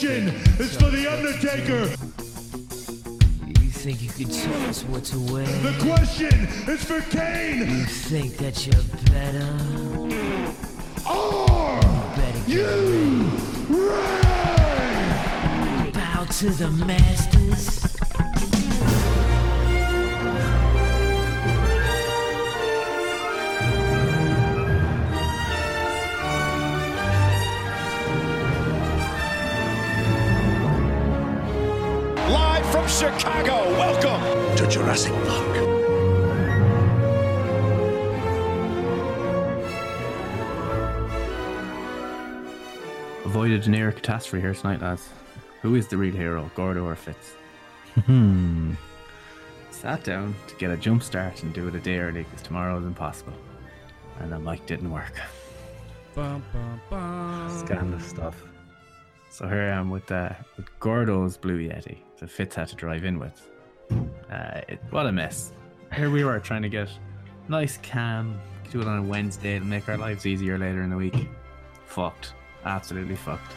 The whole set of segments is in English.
The question is for The Undertaker. You think you can tell us what to wear? The question is for Kane. You think that you're better? Are Better you ready? bow to the masters. Jurassic Park. Avoided a near catastrophe here tonight, lads. Who is the real hero, Gordo or Fitz? Hmm. Sat down to get a jump start and do it a day early because tomorrow is impossible. And the mic didn't work. Bum, bum, bum. Scandalous stuff. So here I am with, uh, with Gordo's Blue Yeti that Fitz had to drive in with. Uh, it, what a mess. Here we were trying to get nice, calm, do it on a Wednesday to make our lives easier later in the week. Fucked. Absolutely fucked.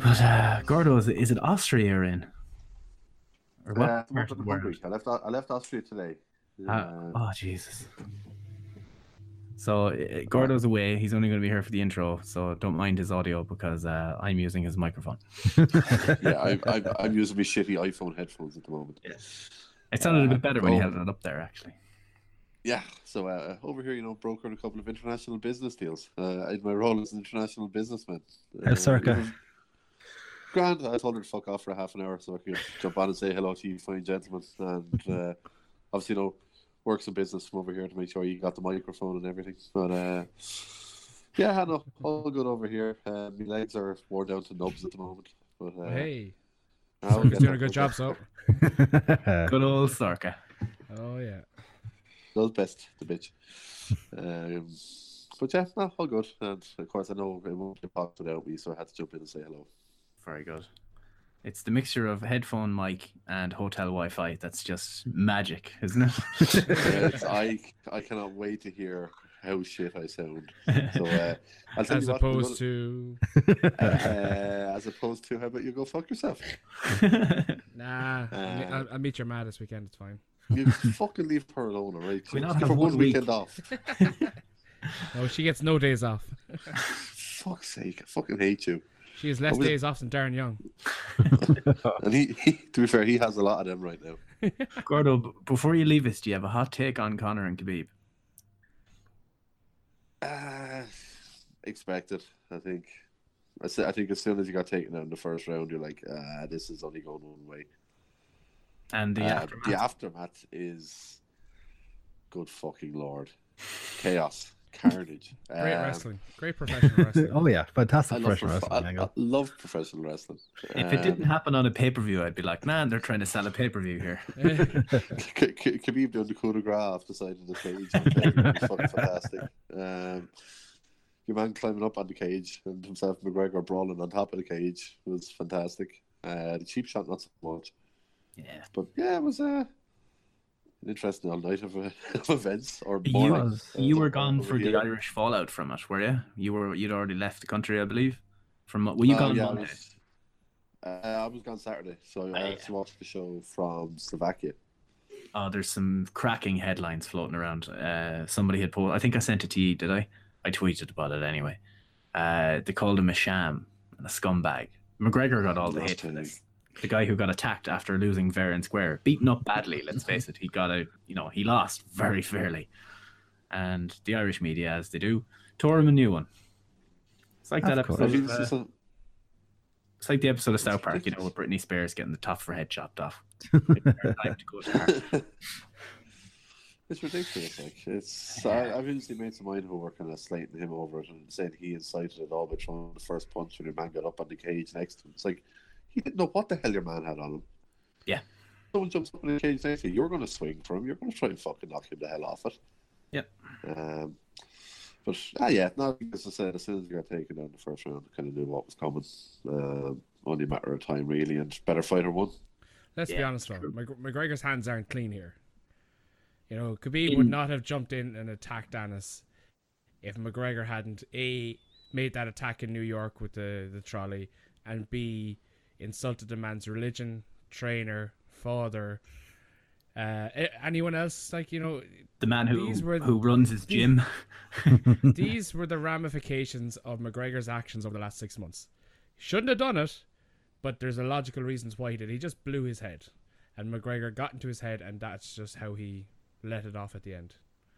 But uh, Gordo, is it, is it Austria you're in? Or what Uh, part of the world? I left. I left Austria today. Uh, Uh, oh Jesus! So uh, Gordo's away. He's only going to be here for the intro, so don't mind his audio because uh, I'm using his microphone. yeah, I, I, I'm using my shitty iPhone headphones at the moment. It sounded a bit better when he oh. had it up there, actually. Yeah, so uh, over here, you know, brokered a couple of international business deals. Uh, in my role as an international businessman. Uh, How's Circa? it was Grand. I told her to fuck off for a half an hour so I could jump on and say hello to you, fine gentlemen. And uh, obviously, you know, work some business from over here to make sure you got the microphone and everything. But uh, yeah, no, all good over here. Uh, my legs are worn down to nubs at the moment. But uh, Hey, I'll he's doing a good we'll job, so. Good old Sarka. Oh yeah. does best, the bitch. Um, but yeah, no, all good. And of course, I know it won't be popped without me, so I had to jump in and say hello. Very good. It's the mixture of headphone mic and hotel Wi-Fi that's just magic, isn't it? Yes, I I cannot wait to hear how shit I sound. So uh, I'll tell As you what, opposed to, uh, as opposed to how about you go fuck yourself? nah. I'll, Uh, I'll, I'll meet your ma this weekend. It's fine. You fucking leave her alone, alright? we not Give have one one week? weekend off. No, she gets no days off. Fuck's sake, I fucking hate you. She has less was it? days off than Darren Young. And he, he, to be fair, he has a lot of them right now. Gordo, before you leave us, do you have a hot take on Conor and Khabib? Uh, expected, I think. I, s- I think as soon as you got taken out in the first round, you're like, ah, this is only going one way. And the Uh, aftermath? the aftermath is good fucking lord. Chaos, carnage. Great Um, wrestling. Great professional wrestling. oh yeah, fantastic I professional prof- wrestling. I. I love professional wrestling. If it didn't Um, happen on a pay per view, I'd be like, man, they're trying to sell a pay per view here. K- K- Khabib doing the coup de grace off the side of the cage. on the pay-per-view fucking fantastic. Um, your man climbing up on the cage and himself and McGregor brawling on top of the cage was fantastic. Uh, the cheap shot, not so much. Yeah. But yeah, it was uh, an interesting all night of, of events. Or You, morning, uh, you were gone for the. Irish fallout from it, were you? You were you'd already left the country, I believe. From were you Uh, gone yeah, I Monday? was, uh, I was gone Saturday, so I Ah, actually watched the show from Slovakia. Oh, there's some cracking headlines floating around. Uh, somebody had posted. I think I sent it to you. Did I? I tweeted about it anyway. Uh, they called him a sham and a scumbag. McGregor got all the hate for this. The guy who got attacked after losing fair and square, beaten up badly. Let's face it, he got a you know he lost very fairly, and the Irish media, as they do, tore him a new one. It's like that course. Episode. Of, it's uh, it's like the episode of South Park, you know, with Britney Spears getting the top of her head chopped off. Time to go to her. It's ridiculous. Like it's, I, I've instantly made some mind who were kind of slating him over it and saying he incited it all by throwing the first punch when your man got up on the cage next to him. It's like he didn't know what the hell your man had on him. Yeah. Someone jumps up in the cage next to you. You're going to swing for him. You're going to try and fucking knock him the hell off it. Yep. Um, but ah, yeah, no, as I said, as soon as he got taken down the first round, I kind of knew what was coming. Um, only a matter of time, really, and better fighter won. Let's be honest, though. McGregor's hands aren't clean here. You know, Khabib would not have jumped in and attacked Danis if McGregor hadn't a made that attack in New York with the the trolley, and b insulted the man's religion, trainer, father, uh, anyone else. Like you know, The man who These were- who runs his gym. these were the ramifications of McGregor's actions over the last six months. He shouldn't have done it, but there's a logical reasons why he did. He just blew his head, and McGregor got into his head, and that's just how he let it off at the end.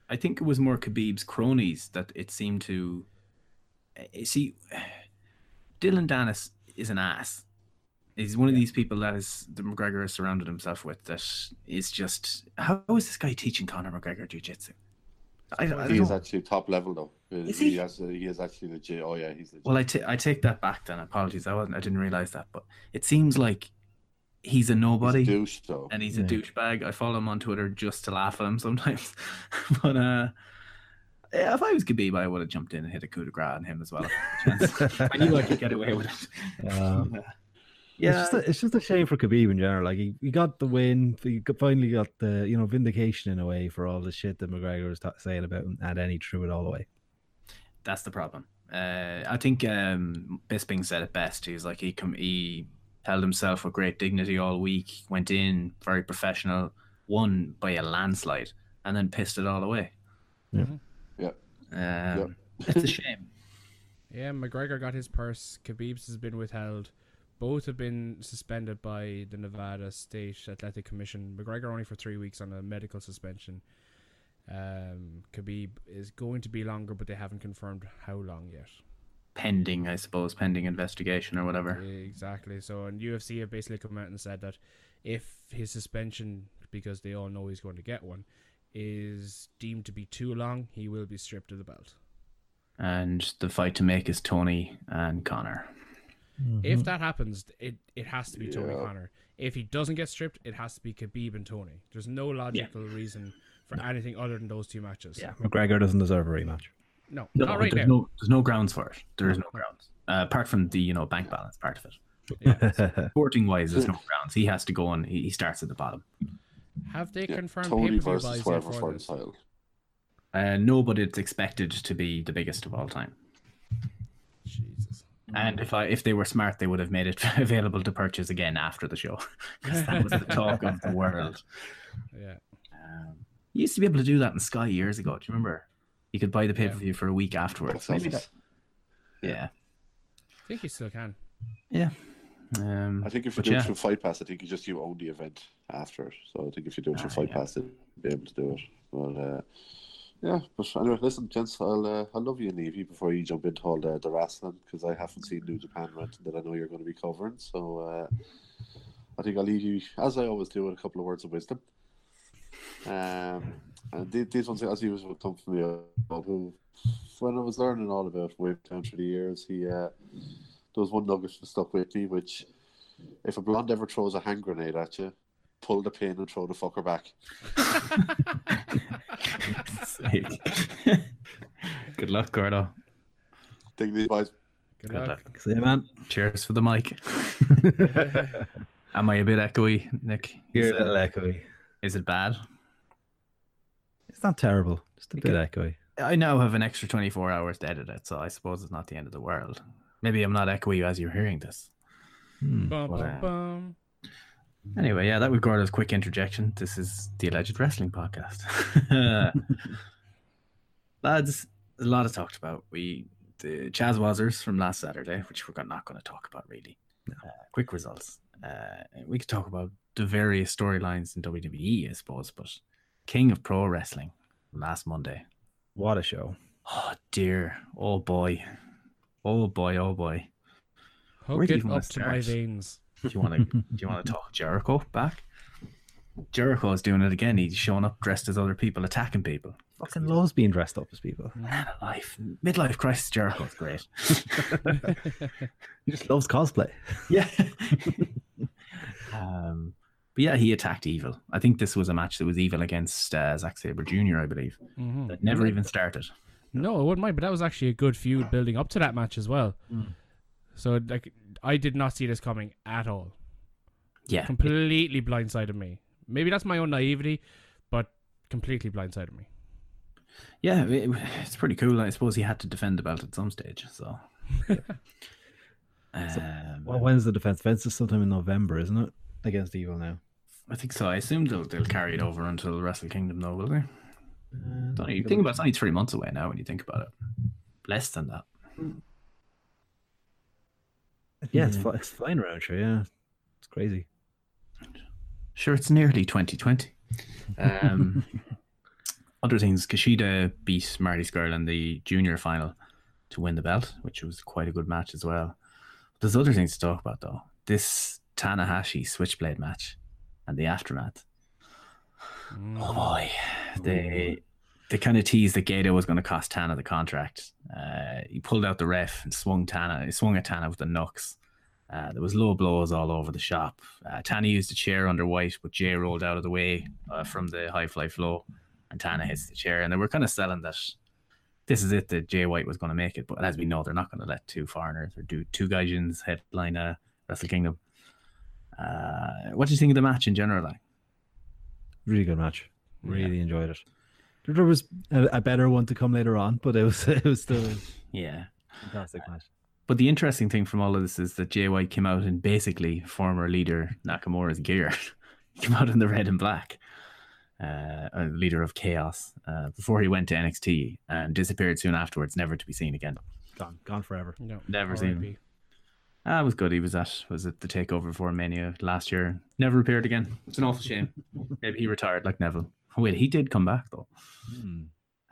I think it was more Khabib's cronies that it seemed to. eh, See, Dillon Danis is an ass. He's one of these people that is that McGregor has surrounded himself with. That is just how is this guy teaching Conor McGregor jiu-jitsu? I, I He is don't- actually top level though. Is he? he? has, he is actually legit. Oh yeah, he's legit. Well, I ta- I take that back. Then apologies. I wasn't. I didn't realize that. But it seems like he's a He's nobody. a douche though. and he's a douchebag. I follow him on Twitter just to laugh at him sometimes. but uh, yeah, if I was Khabib, I would have jumped in and hit a coup de grace on him as well. I knew I could get away with it. Um, Yeah, It's just, a, it's just a shame for Khabib in general. Like he, he got the win, he got- finally got the you know vindication in a way for all the shit that McGregor was ta- saying about him, and then he threw it all away. that's the problem. Uh, I think um, Bisping said it best. He was like he com- he held himself with great dignity all week. Went in very professional, won by a landslide, and then pissed it all away. Yeah. Um, It's a shame. Yeah, McGregor got his purse. Khabib's has been withheld. Both have been suspended by the Nevada State Athletic Commission. McGregor only for three weeks on a medical suspension. Um, Khabib is going to be longer, but they haven't confirmed how long yet. Pending, I suppose, pending investigation or whatever. Exactly. So, and UFC have basically come out and said that if his suspension, because they all know he's going to get one, is deemed to be too long, he will be stripped of the belt. And the fight to make is Tony and Conor. If that happens, it, it has to be Tony Conor. If he doesn't get stripped, it has to be Khabib and Tony. There's no logical reason for anything other than those two matches. Yeah, McGregor doesn't deserve a rematch. No, No, not right there's now. no there's no grounds for it. There is no grounds. Uh, apart from the you know bank balance part of it. Yeah. Sporting wise, there's no grounds. He has to go and he, he starts at the bottom. Have they Yeah, confirmed Tony pay-per-view versus buys whoever for for the this? title. Uh, no, but it's expected to be the biggest of all time. Jesus. And if I if they were smart, they would have made it available to purchase again after the show, because that was the talk of the world. Yeah. Um, you used to be able to do that in Sky years ago. Do you remember? You could buy the pay per view for a week afterwards. Maybe that, yeah, I think you still can. yeah. Um, I think if you do yeah. it through Fight Pass, I think you just you own the event after it. So I think if you do it through Ah, Fight yeah. Pass, you'll be able to do it. But uh, yeah, but anyway, listen, gents, I'll uh, I'll love you and leave you before you jump into all the, the wrestling because I haven't seen New Japan Rent that I know you're going to be covering. So uh, I think I'll leave you as I always do with a couple of words of wisdom. Um, and the- these ones, as usual, come from me. uh, Who, when I was learning all about Wavetown through the years, he uh, there was one nugget that stuck with me, which if a blonde ever throws a hand grenade at you, pull the pin and throw the fucker back. Good luck, Gordo. Take these boys. Good, Good luck. luck. See you, man. Cheers for the mic. Am I a bit echoey, Nick? You're Is a little it, echoey. is it bad? It's not terrible. Just a bit echoey. I now have an extra 24 hours to edit it, so I suppose it's not the end of the world. Maybe I'm not echoey as you're hearing this. Hmm. Bum, What, bum, bum. Anyway, yeah, that was Gordo's quick interjection. This is the Alleged Wrestling Podcast. Lads, a lot of talked about. We the Chaz Wazers from last Saturday, which we're not going to talk about really. Uh, quick results. Uh, we could talk about the various storylines in WWE, I suppose, but King of Pro Wrestling last Monday. What a show. Oh dear, oh boy, oh boy, oh boy. Where Hook do it up wanna my veins. Do you want to? do you want to talk Jericho back? Jericho is doing it again. He's showing up dressed as other people, attacking people. Fucking loves being dressed up as people. Man alive, midlife crisis. Jericho's great. He just loves cosplay. yeah. um, but yeah, he attacked Evil. I think this was a match that was Evil against uh, Zack Sabre Jr. I believe. Mhm. That never even started. No, I wouldn't mind, but that was actually a good feud building up to that match as well. So like, I did not see this coming at all. Yeah, Completely blindsided me. Maybe that's my own naivety, but completely blindsided me. yeah, it, it's pretty cool. I suppose he had to defend the belt at some stage. So, um, Well, when's the defense? Defense is sometime in November, isn't it? Against Evil now. I think so. I assume they'll they'll carry it over until Wrestle Kingdom, though, will they? Uh, Don't you think about it, it's only three months away now when you think about it. Less than that. Yeah, it's, fly, it's flying around, sure. Yeah, it's crazy. Sure, it's nearly 2020. Um, other things, Kushida beat Marty Scurll in the junior final to win the belt, which was quite a good match as well. There's other things to talk about though. This Tanahashi switchblade match and the aftermath. Oh boy, they they kind of teased that Gedo was going to cost Tana the contract. Uh, he pulled out the ref and swung Tana. He swung at Tana with the knucks. Uh, there was low blows all over the shop. Uh, Tana used a chair under White, but Jay rolled out of the way uh, from the high fly flow, and Tana hits the chair. And they were kind of selling that this is it that Jay White was going to make it. But as we know, they're not going to let two foreigners or do two Gaijins headline uh, Wrestle Kingdom. Uh, what do you think of the match in general? Like, Really good match. Really enjoyed it. There was a, a better one to come later on, but it was it was still yeah. fantastic match. But the interesting thing from all of this is that JY came out in basically former leader Nakamura's gear. he came out in the red and black, uh, a leader of Chaos, uh, before he went to NXT and disappeared soon afterwards, never to be seen again. Gone, gone forever. No, Never seen him. RIP. Ah, it was good. He was at was it the takeover for Mania last year. Never appeared again. It's an awful shame. Maybe he retired like Neville. Wait, he did come back though. Hmm.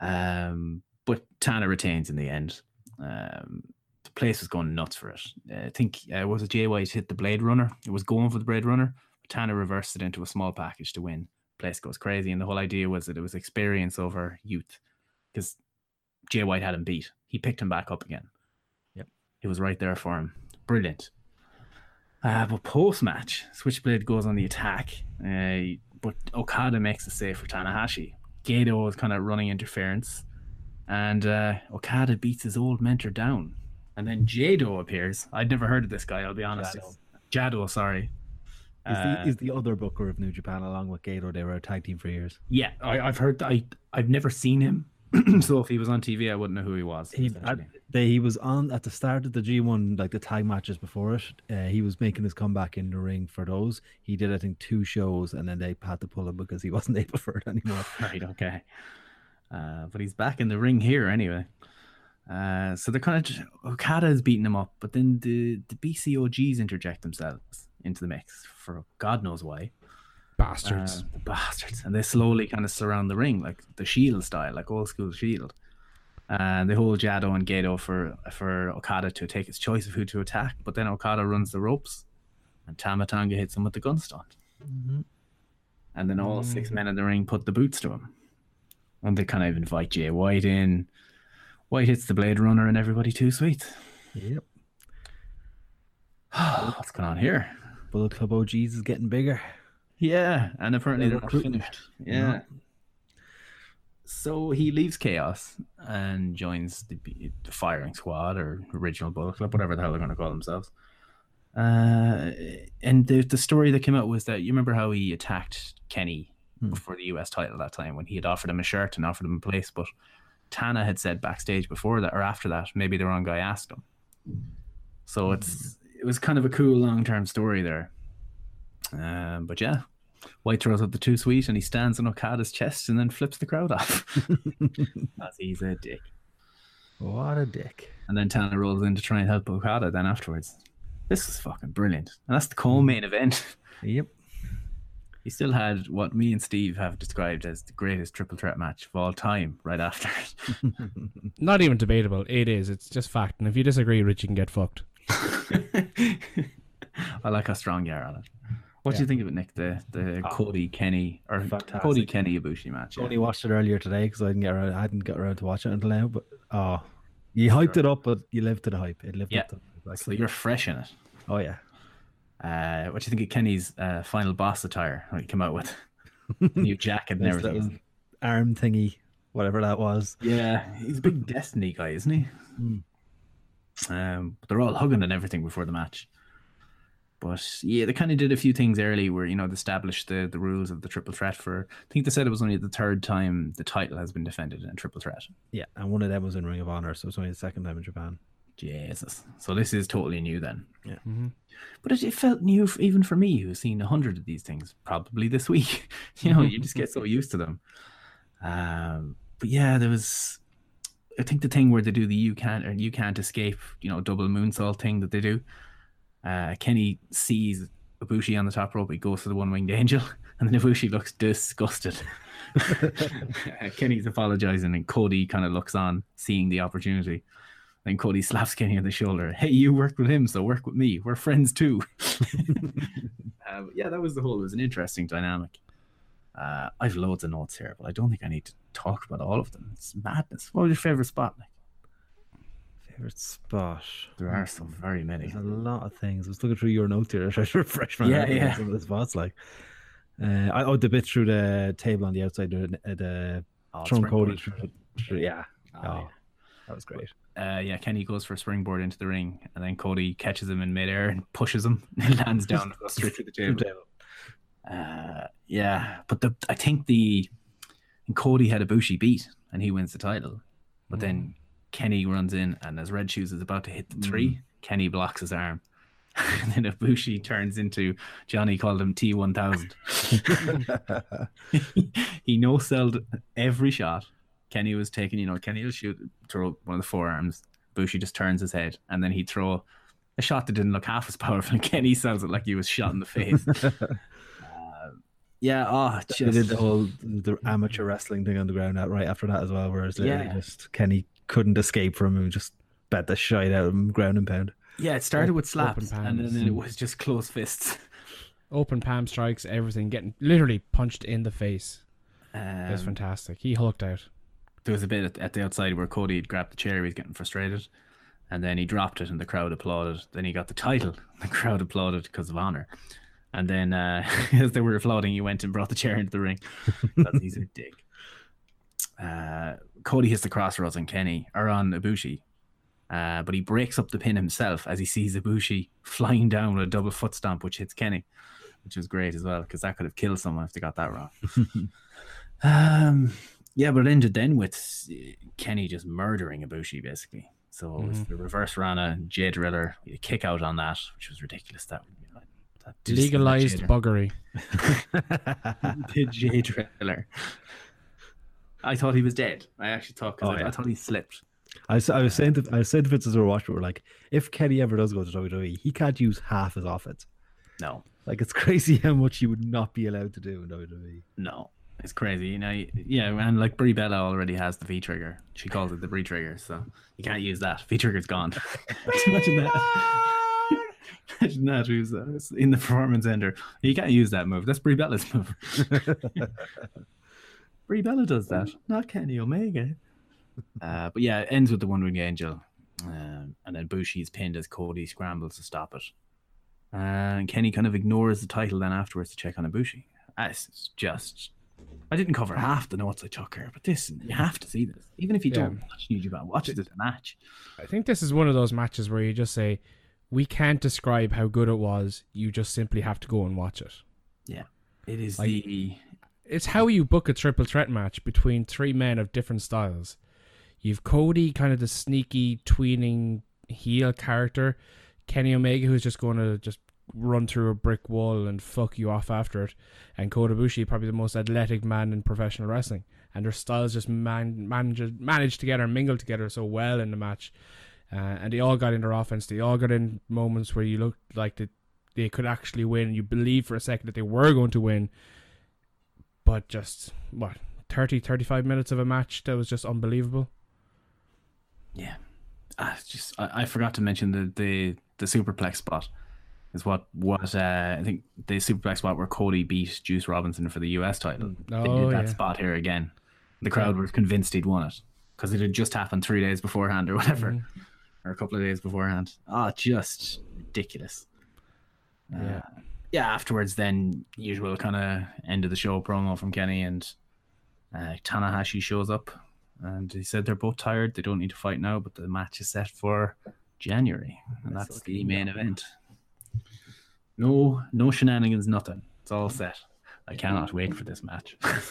Um, but Tana retains in the end. Um, the place was going nuts for it. Uh, I think uh, was it Jay White hit the Blade Runner. It was going for the Blade Runner. Tana reversed it into a small package to win. Place goes crazy, and the whole idea was that it was experience over youth, because Jay White had him beat. He picked him back up again. Yep. he was right there for him. Brilliant. Uh, but post match, Switchblade goes on the attack, uh, but Okada makes a save for Tanahashi. Gedo is kind of running interference, and uh, Okada beats his old mentor down. And then Jado appears. I'd never heard of this guy, I'll be honest. Jado. Jado, sorry. He's, Uh, the, the other booker of New Japan, along with Gedo. They were a tag team for years. yeah, I, I've heard. I, I've never seen him. so if he was on TV, I wouldn't know who he was. He at, they, he was on at the start of the G1, like the tag matches before it. Uh, he was making his comeback in the ring for those. He did, I think, two shows, and then they had to pull him because he wasn't able for it anymore. Right, okay. Uh, but he's back in the ring here anyway. Uh, so they're kind of just, Okada is beating him up, but then the, the BCOGs interject themselves into the mix for God knows why. Bastards. Uh, the bastards. And they slowly kind of surround the ring, like the Shield style, like old school Shield. And they hold Jado and Gedo for for Okada to take his choice of who to attack. But then Okada runs the ropes, and Tama Tonga hits him with the gun stunt. And then all six men in the ring put the boots to him. And they kind of invite Jay White in. White hits the Blade Runner, and everybody too sweet. Yep. What's going on here? Bullet Club OGs is getting bigger. Yeah, and apparently They're they're finished. Yeah. So he leaves Chaos and joins the, the firing squad or original Bullet Club, whatever the hell they're going to call themselves. Uh, and the the story that came out was that you remember how he attacked Kenny Hmm. before the US title that time when he had offered him a shirt and offered him a place, but Tana had said backstage before that or after that, maybe the wrong guy asked him. So it's it was kind of a cool long term story there. Um, but yeah, White throws up the two sweet and he stands on Okada's chest and then flips the crowd off. Because he's a dick. What a dick. And then Tana rolls in to try and help Okada then afterwards. This is fucking brilliant. And that's the co-main hmm. event. Yep. He still had what me and Steve have described as the greatest triple threat match of all time right after it. Not even debatable. It is. It's just fact. And if you disagree, Rich, you can get fucked. I like how strong you are on it. What do you think of it, Nick? The the Cody Kenny or Fantastic. Cody Kenny Ibushi match? yeah? Only watched it earlier today because I didn't get around, I hadn't got around to watch it until now. But oh, you hyped it up, but you lived to the hype. It lived Yeah. up to hype. So you're fresh in it. oh yeah. Uh, what do you think of Kenny's uh, final boss attire? What he came out with new jacket and everything. arm thingy, whatever that was. Yeah, he's a big Destiny guy, isn't he? Um, but they're all hugging and everything before the match. But yeah, they kind of did a few things early where you know they established the the rules of the triple threat for. I think they said it was only the third time the title has been defended in a triple threat. Yeah, and one of them was in Ring of Honor, so it's only the second time in Japan. Jesus. So this is totally new then. Yeah. Mhm. But it, it felt new f- even for me, who's seen a hundred of these things probably this week. you know, you just get so used to them. Um, but yeah, there was. I think the thing where they do the you can't or you can't escape, you know, double moonsault thing that they do. Uh, Kenny sees Ibushi on the top rope. He goes for the one winged angel, and then Ibushi looks disgusted. Uh, Kenny's apologizing, and Cody kind of looks on, seeing the opportunity. Then Cody slaps Kenny on the shoulder. Hey, you worked with him, so work with me. We're friends too. uh, yeah, that was the whole. It was an interesting dynamic. Uh, I've loads of notes here, but I don't think I need to talk about all of them. It's madness. What was your favorite spot? Nick? Favorite spot. There are some very many. There's a lot of things. I was looking through your notes here. I tried to refresh my Yeah, yeah. some of the spots. Like, uh, I, oh, the bit through the table on the outside, the, the Oh, Throwing springboard. Cody through, the- yeah. Oh, Oh, yeah. that was great. uh, yeah, Kenny goes for a springboard into the ring, and then Cody catches him in midair and pushes him and lands down and straight through the table. Uh, yeah, but the I think the Cody had Ibushi beat, and he wins the title. But then Kenny runs in, and as Red Shoes is about to hit the three, Kenny blocks his arm. and then Ibushi turns into Johnny called him T one thousand. he no sold every shot. Kenny was taking, you know, Kenny will shoot throw one of the forearms. Bushi just turns his head, and then he'd throw a shot that didn't look half as powerful. And Kenny sells it like he was shot in the face. Uh, yeah, oh, They did the whole the amateur wrestling thing on the ground out right after that as well, whereas literally Yeah. just Kenny couldn't escape from him just bet the shite out of him, ground and pound. yeah. It started Op- with slaps, open and palms. then it was just closed fists. Open palm strikes, everything, getting literally punched in the face. It was Um, fantastic. He hulked out. there was a bit at, at the outside where Cody had grabbed the chair, he was getting frustrated, and then he dropped it, and the crowd applauded. Then he got the title, the crowd applauded because of honor. And then uh, as they were applauding, he went and brought the chair into the ring. Because he's a dick. Uh, Cody hits the crossroads on Kenny or on Ibushi, uh, but he breaks up the pin himself as he sees Ibushi flying down with a double foot stomp, which hits Kenny, which was great as well because that could have killed someone if they got that wrong. um, yeah, but it ended then with Kenny just murdering Ibushi basically. So it was the reverse Rana, Jay Driller, we a kick out on that, which was ridiculous. That, you see that Legalized buggery. the Jay Driller. I thought he was dead. I actually thought because Oh, I, yeah. I thought he slipped. I was, I was saying to I was saying to Vince as we were watching, we're like, if Kenny ever does go to WWE, he can't use half his offense. No, Like it's crazy how much he would not be allowed to do in. WWE. no, it's crazy. You know, yeah, and like Brie Bella already has the V trigger. She calls it the Brie trigger, so you can't use that. V trigger's gone. Imagine that. Imagine that who's uh, in the performance ender. You can't use that move. That's Brie Bella's move. Brie Bella does that, not Kenny Omega. Uh, but yeah, it ends with the One Winged Angel, um, and then Bushi's pinned as Cody scrambles to stop it. And Kenny kind of ignores the title then afterwards to check on Ibushi. It's just, I didn't cover half the notes I took here, but this you have to see this, even if you Yeah. don't watch New Japan, watch this match. I think this is one of those matches where you just say, "We can't describe how good it was. You just simply have to go and watch it." Yeah, it is Like- the It's how you book a triple threat match between three men of different styles. You've Cody, kind of the sneaky, tweening heel character. Kenny Omega, who's just going to just run through a brick wall and fuck you off after it. And Kota Ibushi, probably the most athletic man in professional wrestling. And their styles just man, manage, managed together and mingled together so well in the match. Uh, and they all got in their offense. They all got in moments where you looked like they, they could actually win. You believed for a second that they were going to win. But just, what, 30, 35 minutes of a match that was just unbelievable? Yeah, ah, it's just I, I forgot to mention the the the superplex spot is what what uh, I think the superplex spot where Cody beat Juice Robinson for the US title. they Oh, did that yeah. spot here again. The crowd were convinced he'd won it because it had just happened three days beforehand or whatever, Mm-hmm. or a couple of days beforehand. Ah, just ridiculous. Yeah. Uh, yeah. Afterwards, then usual kind of end of the show promo from Kenny and uh, Tanahashi shows up, and he said they're both tired. They don't need to fight now, but the match is set for January, and That's that's the main event. No, no shenanigans, nothing. It's all set. I cannot wait for this match. oh,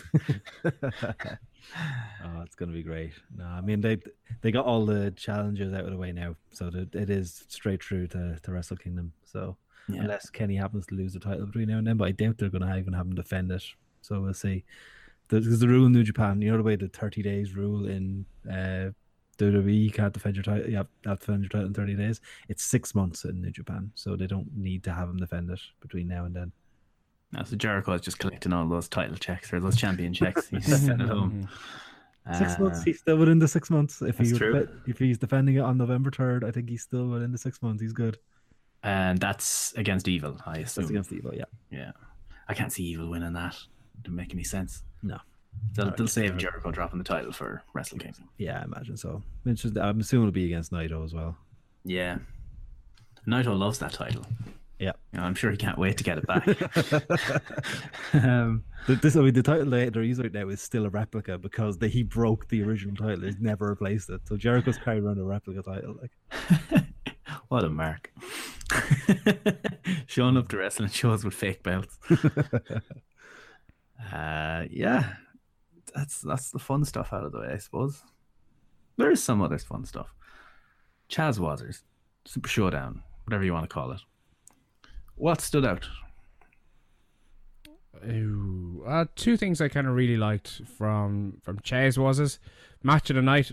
it's gonna be great. No, I mean they they got all the challenges out of the way now, so it is straight through to, to Wrestle Kingdom. So Yeah. unless Kenny happens to lose the title between now and then, but I doubt they're gonna even have him defend it. So we'll see. There's the rule in New Japan, you know the way the 30 days rule in uh, WWE, you can't defend your title. You have, have to defend your title in 30 days. It's six months in New Japan, so they don't need to have him defend it between now and then. Now, so Jericho is just collecting all those title checks or those champion checks. He's sending it home. Six months, Uh, he's still within the six months. If That's he if he's defending it on November third, I think he's still within the six months. He's good. And that's against Evil, I assume. That's against Evil, yeah. Yeah, I can't see Evil winning that. Doesn't make any sense. No. They'll, they'll save Jericho dropping the title for Wrestle Kingdom. Yeah, I imagine so. It's just, I'm assuming it'll be against Naito as well. Yeah, Naito loves that title. Yeah. You know, I'm sure he can't wait to get it back. um, The, this, I mean, the title that they're using right now is still a replica because they, he broke the original title. He's never replaced it. So Jericho's carrying around a replica title. Like, what a mark! Showing up to wrestling shows with fake belts. uh, yeah, that's that's the fun stuff out of the way, I suppose. There is some other fun stuff. Chaz Wazers, Super Showdown, whatever you want to call it. What stood out? Ooh, uh, two things I kind of really liked from from Chaz was his match of the night.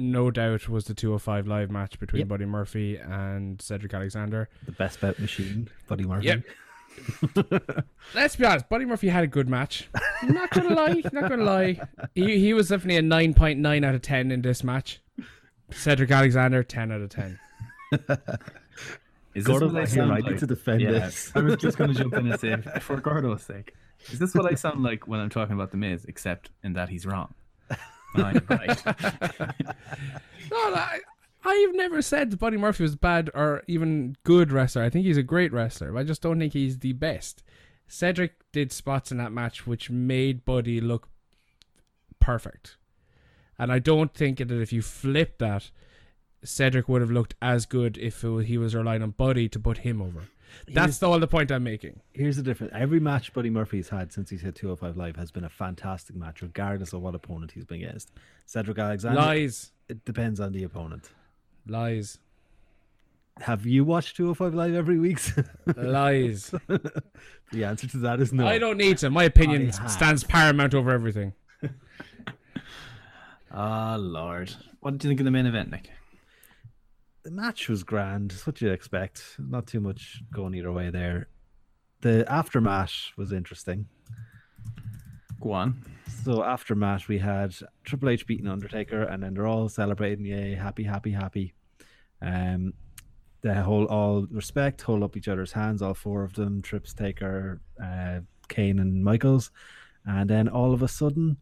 No doubt was the 205 live match between Yep. Buddy Murphy and Cedric Alexander. the best bet machine, Buddy Murphy. Yep. Let's be honest, Buddy Murphy had a good match. Not gonna lie, not gonna lie. He he was definitely a 9.9 out of 10 in this match. Cedric Alexander, 10 out of 10. Is Gordon's what I not here, sound I need like? to defend Yeah, this. I was just going to jump in and say, for Gordo's sake, is this what I sound like when I'm talking about the Miz, except in that he's wrong? And I'm right. No, I, I've never said Buddy Murphy was bad or even good wrestler. I think he's a great wrestler. but I just don't think he's the best. Cedric did spots in that match which made Buddy look perfect. And I don't think that if you flip that, Cedric would have looked as good if it was, he was relying on Buddy to put him over. That's the, all the point I'm making. Here's the difference. Every match Buddy Murphy's had since he's hit 205 Live has been a fantastic match, regardless of what opponent he's been against. Cedric Alexander, Lies. it depends on the opponent. Lies. Have you watched 205 Live every week? Lies. the answer to that is no. I don't need to. My opinion stands paramount over everything. Oh, Lord. What did you think of the main event, Nick? The match was grand. It's what you'd expect. Not too much going either way there. The aftermath was interesting. Go on. So aftermath, we had Triple H beating Undertaker, and then they're all celebrating, yay, happy, happy, happy. Um, they hold all respect, hold up each other's hands, all four of them, Trips, Taker, uh, Kane, and Michaels, and then all of a sudden,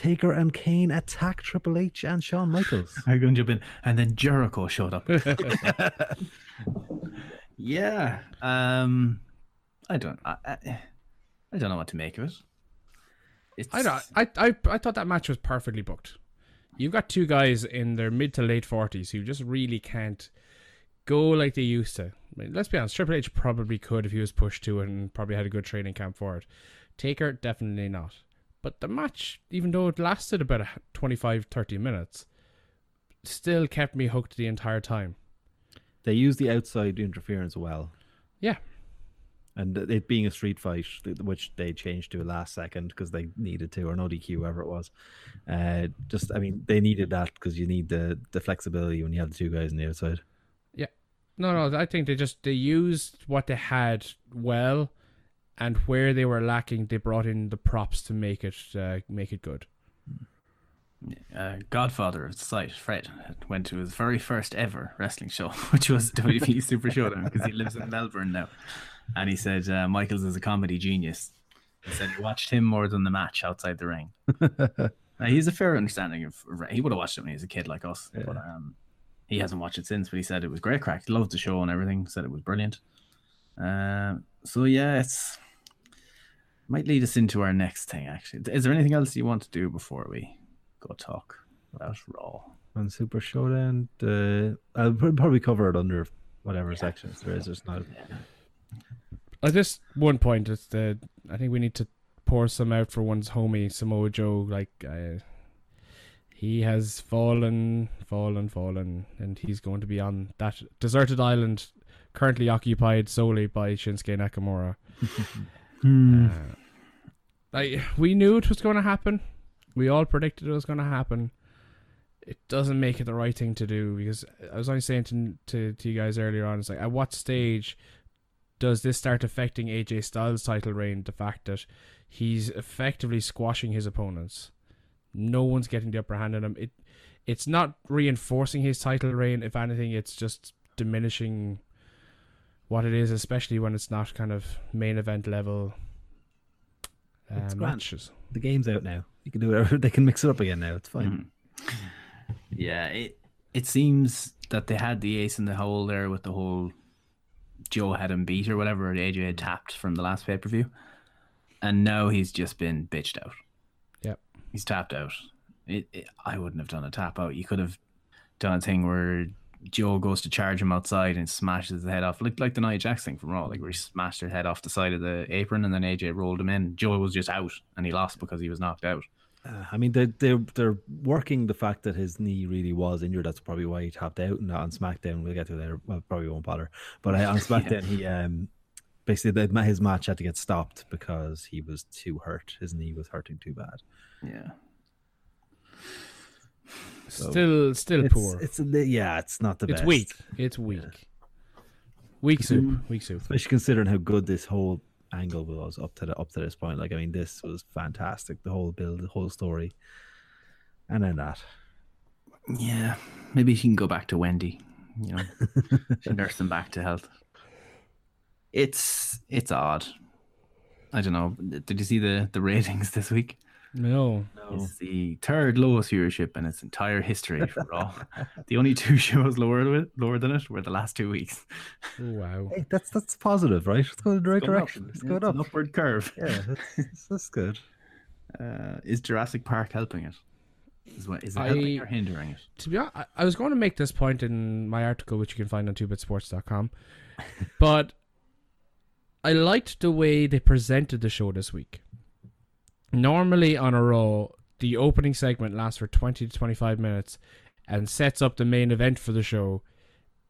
Taker and Kane attack Triple H and Shawn Michaels. I'm going to jump in. And then Jericho showed up. yeah. Um, I don't. I, I, I don't know what to make of it. It's, I, don't- I I I thought that match was perfectly booked. You've got two guys in their mid to late forties who just really can't go like they used to. I mean, let's be honest, Triple H probably could if he was pushed to it and probably had a good training camp for it. Taker definitely not. But the match, even though it lasted about a 25 30 minutes, still kept me hooked the entire time. They used the outside interference well. Yeah. And it being a street fight, which they changed to a last second because they needed to, or no DQ, whoever it was. Uh, just, I mean, they needed that because you need the the flexibility when you have the two guys on the outside. Yeah. No, no, I think they just they used what they had well, and where they were lacking, they brought in the props to make it uh, make it good. uh, Godfather of the site, Fred, went to his very first ever wrestling show, which was WWE Super Showdown, because he lives in Melbourne now. And he said uh, Michaels is a comedy genius. He said he watched him more than the match outside the ring. now, he's a fair understanding of. He would have watched it when he was a kid like us, but um, he hasn't watched it since. But he said it was great crack. He loved the show and everything. Said it was brilliant. Um, so yeah, it's might lead us into our next thing. Actually, is there anything else you want to do before we go talk about Raw? on Super Showdown. Uh, I'll probably cover it under whatever sections there is. There's not. At this one point, it's the I think we need to pour some out for one's homie Samoa Joe. Like uh, he has fallen, fallen, fallen, and he's going to be on that deserted island, currently occupied solely by Shinsuke Nakamura. Hmm. Uh, like we knew it was going to happen. We all predicted it was going to happen. It doesn't make it the right thing to do because I was only saying to, to to you guys earlier on. It's like at what stage does this start affecting AJ Styles' title reign? The fact that he's effectively squashing his opponents. No one's getting the upper hand on him. It it's not reinforcing his title reign. If anything, it's just diminishing what it is, especially when it's not kind of main event level uh, It's grand. matches. The game's out now. You can do whatever. They can mix it up again now. It's fine. Mhm. Yeah, it it seems that they had the ace in the hole there with the whole Joe had him beat or whatever AJ had tapped from the last pay per view, and now he's just been bitched out. Yep. he's tapped out. It, it, I wouldn't have done a tap out. You could have done a thing where Joe goes to charge him outside and smashes the head off, like like the Nia Jax thing from Raw, like where he smashed her head off the side of the apron and then AJ rolled him in. Joe was just out and he lost because he was knocked out. Uh, I mean, they they they're working the fact that his knee really was injured. That's probably why he tapped out. And on SmackDown, we'll get to that. Well, probably won't bother. But uh, on SmackDown, he um basically the, his match had to get stopped because he was too hurt. His knee was hurting too bad. Yeah. So, still, still It's, poor. it's a yeah, it's not the It's best. It's weak. It's weak. Weak soup. Mm. Weak soup. especially considering how good this whole angle was up to the, up to this point. Like, I mean, this was fantastic. The whole build, the whole story, and then that. Yeah, maybe she can go back to Wendy. You know, she nursed him back to health. It's it's odd. I don't know. Did you see the the ratings this week? No. It's the third lowest viewership in its entire history for Raw. the only two shows lower with lower than it were the last two weeks. Oh, wow. Hey, that's that's positive, right? It's going in the right Going up. direction. It's going it's up. an upward curve. Yeah, that's, that's good. Uh, is Jurassic Park helping it? Is, what, is it I- helping or hindering it? to be honest, I, I was going to make this point in my article, which you can find on 2bitsports.com, but I liked the way they presented the show this week. Normally on a Raw, the opening segment lasts for 20 to 25 minutes and sets up the main event for the show.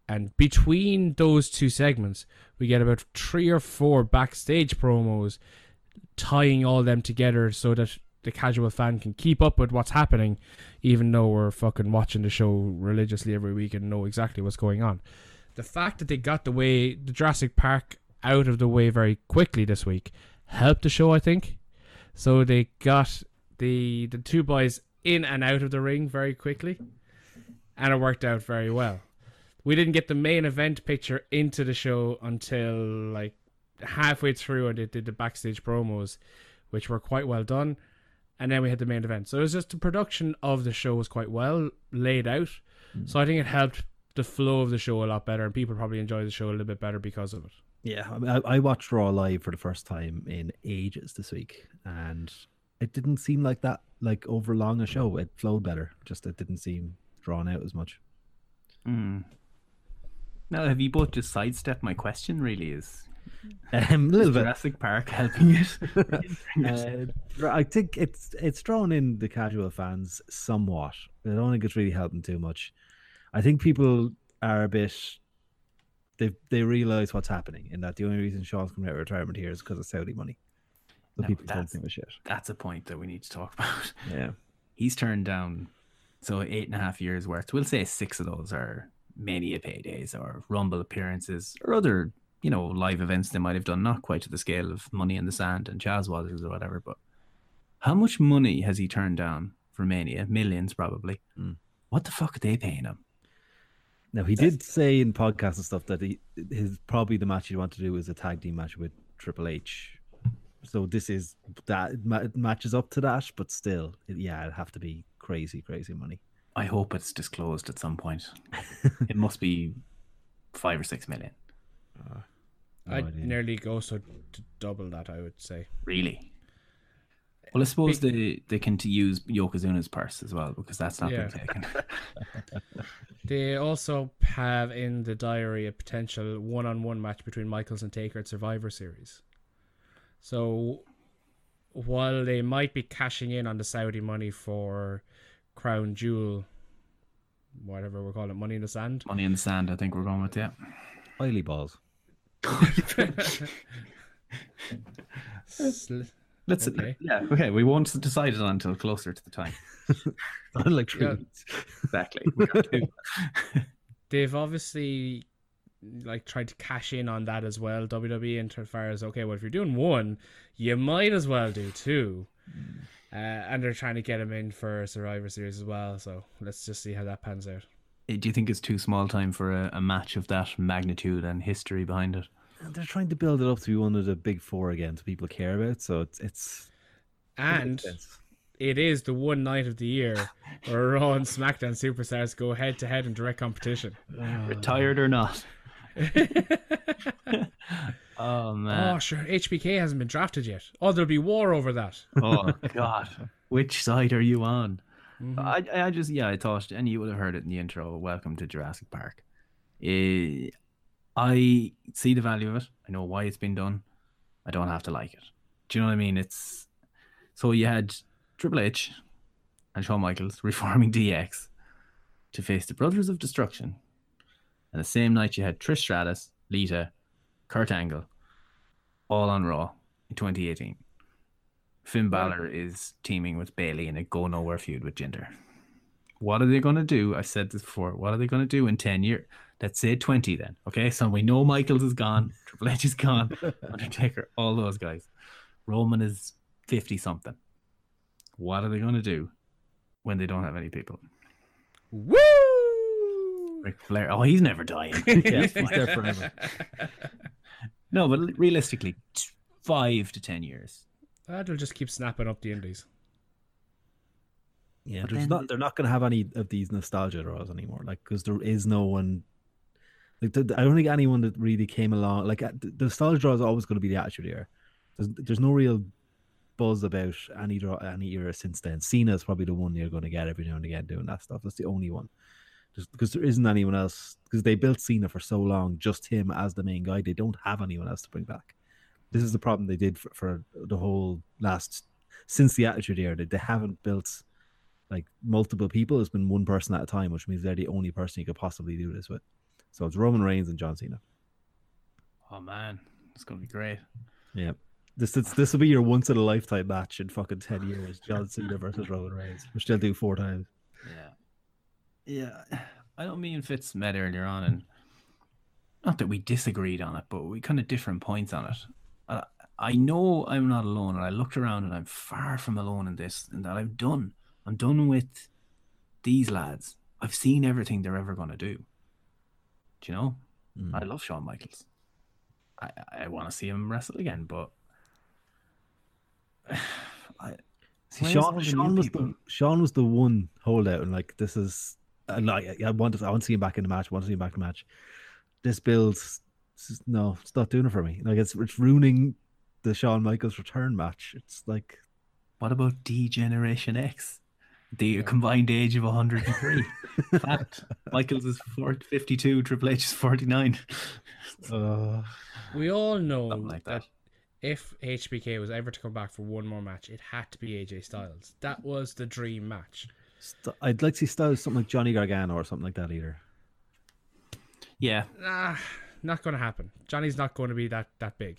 And between those two segments, we get about three or four backstage promos tying all them together so that the casual fan can keep up with what's happening, even though we're fucking watching the show religiously every week and know exactly what's going on. The fact that they got the way the Jurassic Park out of the way very quickly this week helped the show, I think. So they got the the two boys in and out of the ring very quickly, and it worked out very well. We didn't get the main event picture into the show until like halfway through, and they did the backstage promos, which were quite well done. And then we had the main event. So it was just the production of the show was quite well laid out. Mm. So I think it helped the flow of the show a lot better, and people probably enjoy the show a little bit better because of it. Yeah, I, I, watched Raw live for the first time in ages this week, and it didn't seem like that like over long a show. It flowed better. Just it didn't seem drawn out as much. Mm. Now, have you both just sidestepped my question? Really, is Um, a little is bit. Jurassic Park helping it? it? Uh, I think it's it's drawn in the casual fans somewhat. I don't think it's really helping too much. I think people are a bit. They they realize what's happening, and that the only reason Shawn's coming out of retirement here is because of Saudi money. So No, people don't that's- give a shit. That's a point that we need to talk about. Yeah. He's turned down so eight and a half years worth. We'll say six of those are mania paydays or Rumble appearances or other, you know, live events they might have done, not quite to the scale of Money in the Sand and Jazz was or whatever. But how much money has he turned down for Mania? Millions, probably. Mm. What the fuck are they paying him? Now he did say in podcasts and stuff that he his probably the match he'd want to do is a tag team match with Triple H. So this is that it ma- matches up to that, but still, yeah, it'd have to be crazy, crazy money. I hope it's disclosed at some point. it must be five or six million. Uh, no I'd idea. nearly go so to double that, I would say. Really? Well, I suppose they, they can to use Yokozuna's purse as well because that's not Yeah. been taken. They also have in the diary a potential one-on-one match between Michaels and Taker at Survivor Series. So while they might be cashing in on the Saudi money for Crown Jewel, whatever we're calling it, Money in the Sand, Money in the sand, I think we're going with yeah. Oily balls. sl- Let's Okay. yeah okay. We won't decide it until closer to the time. like three Yeah. weeks. Exactly. We they've obviously like tried to cash in on that as well. WWE in as far as okay, well if you're doing one, you might as well do two. Uh, and they're trying to get him in for Survivor Series as well. So let's just see how that pans out. Eh, Do you think it's too small time for a, a match of that magnitude and history behind it? And they're trying to build it up to be one of the big four again, so people care about. So it's it's And it is the one night of the year where Raw and SmackDown superstars go head to head in direct competition. Retired or not? oh Oh, sure. HBK hasn't been drafted yet. Oh, there'll be war over that. Oh god! Which side are you on? Mm-hmm. I I just yeah I thought and you would have heard it in the intro. Welcome to Jurassic Park. Eh, I see the value of it. I know why it's been done. I don't have to like it. Do you know what I mean? It's so you had Triple H and Shawn Michaels reforming DX to face the Brothers of Destruction, and the same night you had Trish Stratus, Lita, Kurt Angle, all on Raw in 2018. Finn Balor is teaming with Bayley in a go nowhere feud with Jinder. What are they going to do? I said this before. What are they going to do in 10 years? Let's say 20 then. Okay, so we know Michaels is gone, Triple H is gone, Undertaker, all those guys. Roman is 50 something. What are they going to do when they don't have any people? Woo! Ric Flair, oh, he's never dying. Yeah, he's there forever. no, but realistically, five to 10 years. That'll just keep snapping up the indies. Yeah, But there's then not. They're not going to have any of these nostalgia draws anymore. Like, because there is no one. Like, I don't think anyone that really came along. Like, uh, the nostalgia draw is always going to be the Attitude Era. There's, there's no real buzz about any draw, any era since then. Cena is probably the one you're going to get every now and again doing that stuff. That's the only one. Just because there isn't anyone else. Because they built Cena for so long, just him as the main guy. They don't have anyone else to bring back. This is the problem they did for, for the whole last since the Attitude Era. They, they haven't built like multiple people. It's been one person at a time, which means they're the only person you could possibly do this with. So it's Roman Reigns and John Cena. Oh, man. It's going to be great. Yeah. This this this will be your once in a lifetime match in fucking ten years. John Cena versus Roman Reigns, which they'll do four times. Yeah. Yeah. I don't mean Fitz met earlier on, and not that we disagreed on it, but we kind of different points on it. I, I know I'm not alone, and I looked around and I'm far from alone in this, and that I'm done. I'm done with these lads. I've seen everything they're ever going to do. Do you know? Mm. I love Shawn Michaels. I, I want to see him wrestle again, but I, See, where's Sean, all the new Sean was people? the Sean was the one holdout, and like this is, and like I want to, I want to see him back in the match. I want to see him back in the match. This builds, no, it's not doing it for me. Like it's it's ruining the Shawn Michaels return match. It's like What about D Generation X? The combined age of 103. Fact. Michaels is 4 52, Triple H is 49. uh, We all know like that. that. if HBK was ever to come back for one more match, it had to be AJ Styles. That was the dream match. st- I'd like to see Styles something like Johnny Gargano or something like that either. Yeah. Nah, not going to happen. Johnny's not going to be that that big.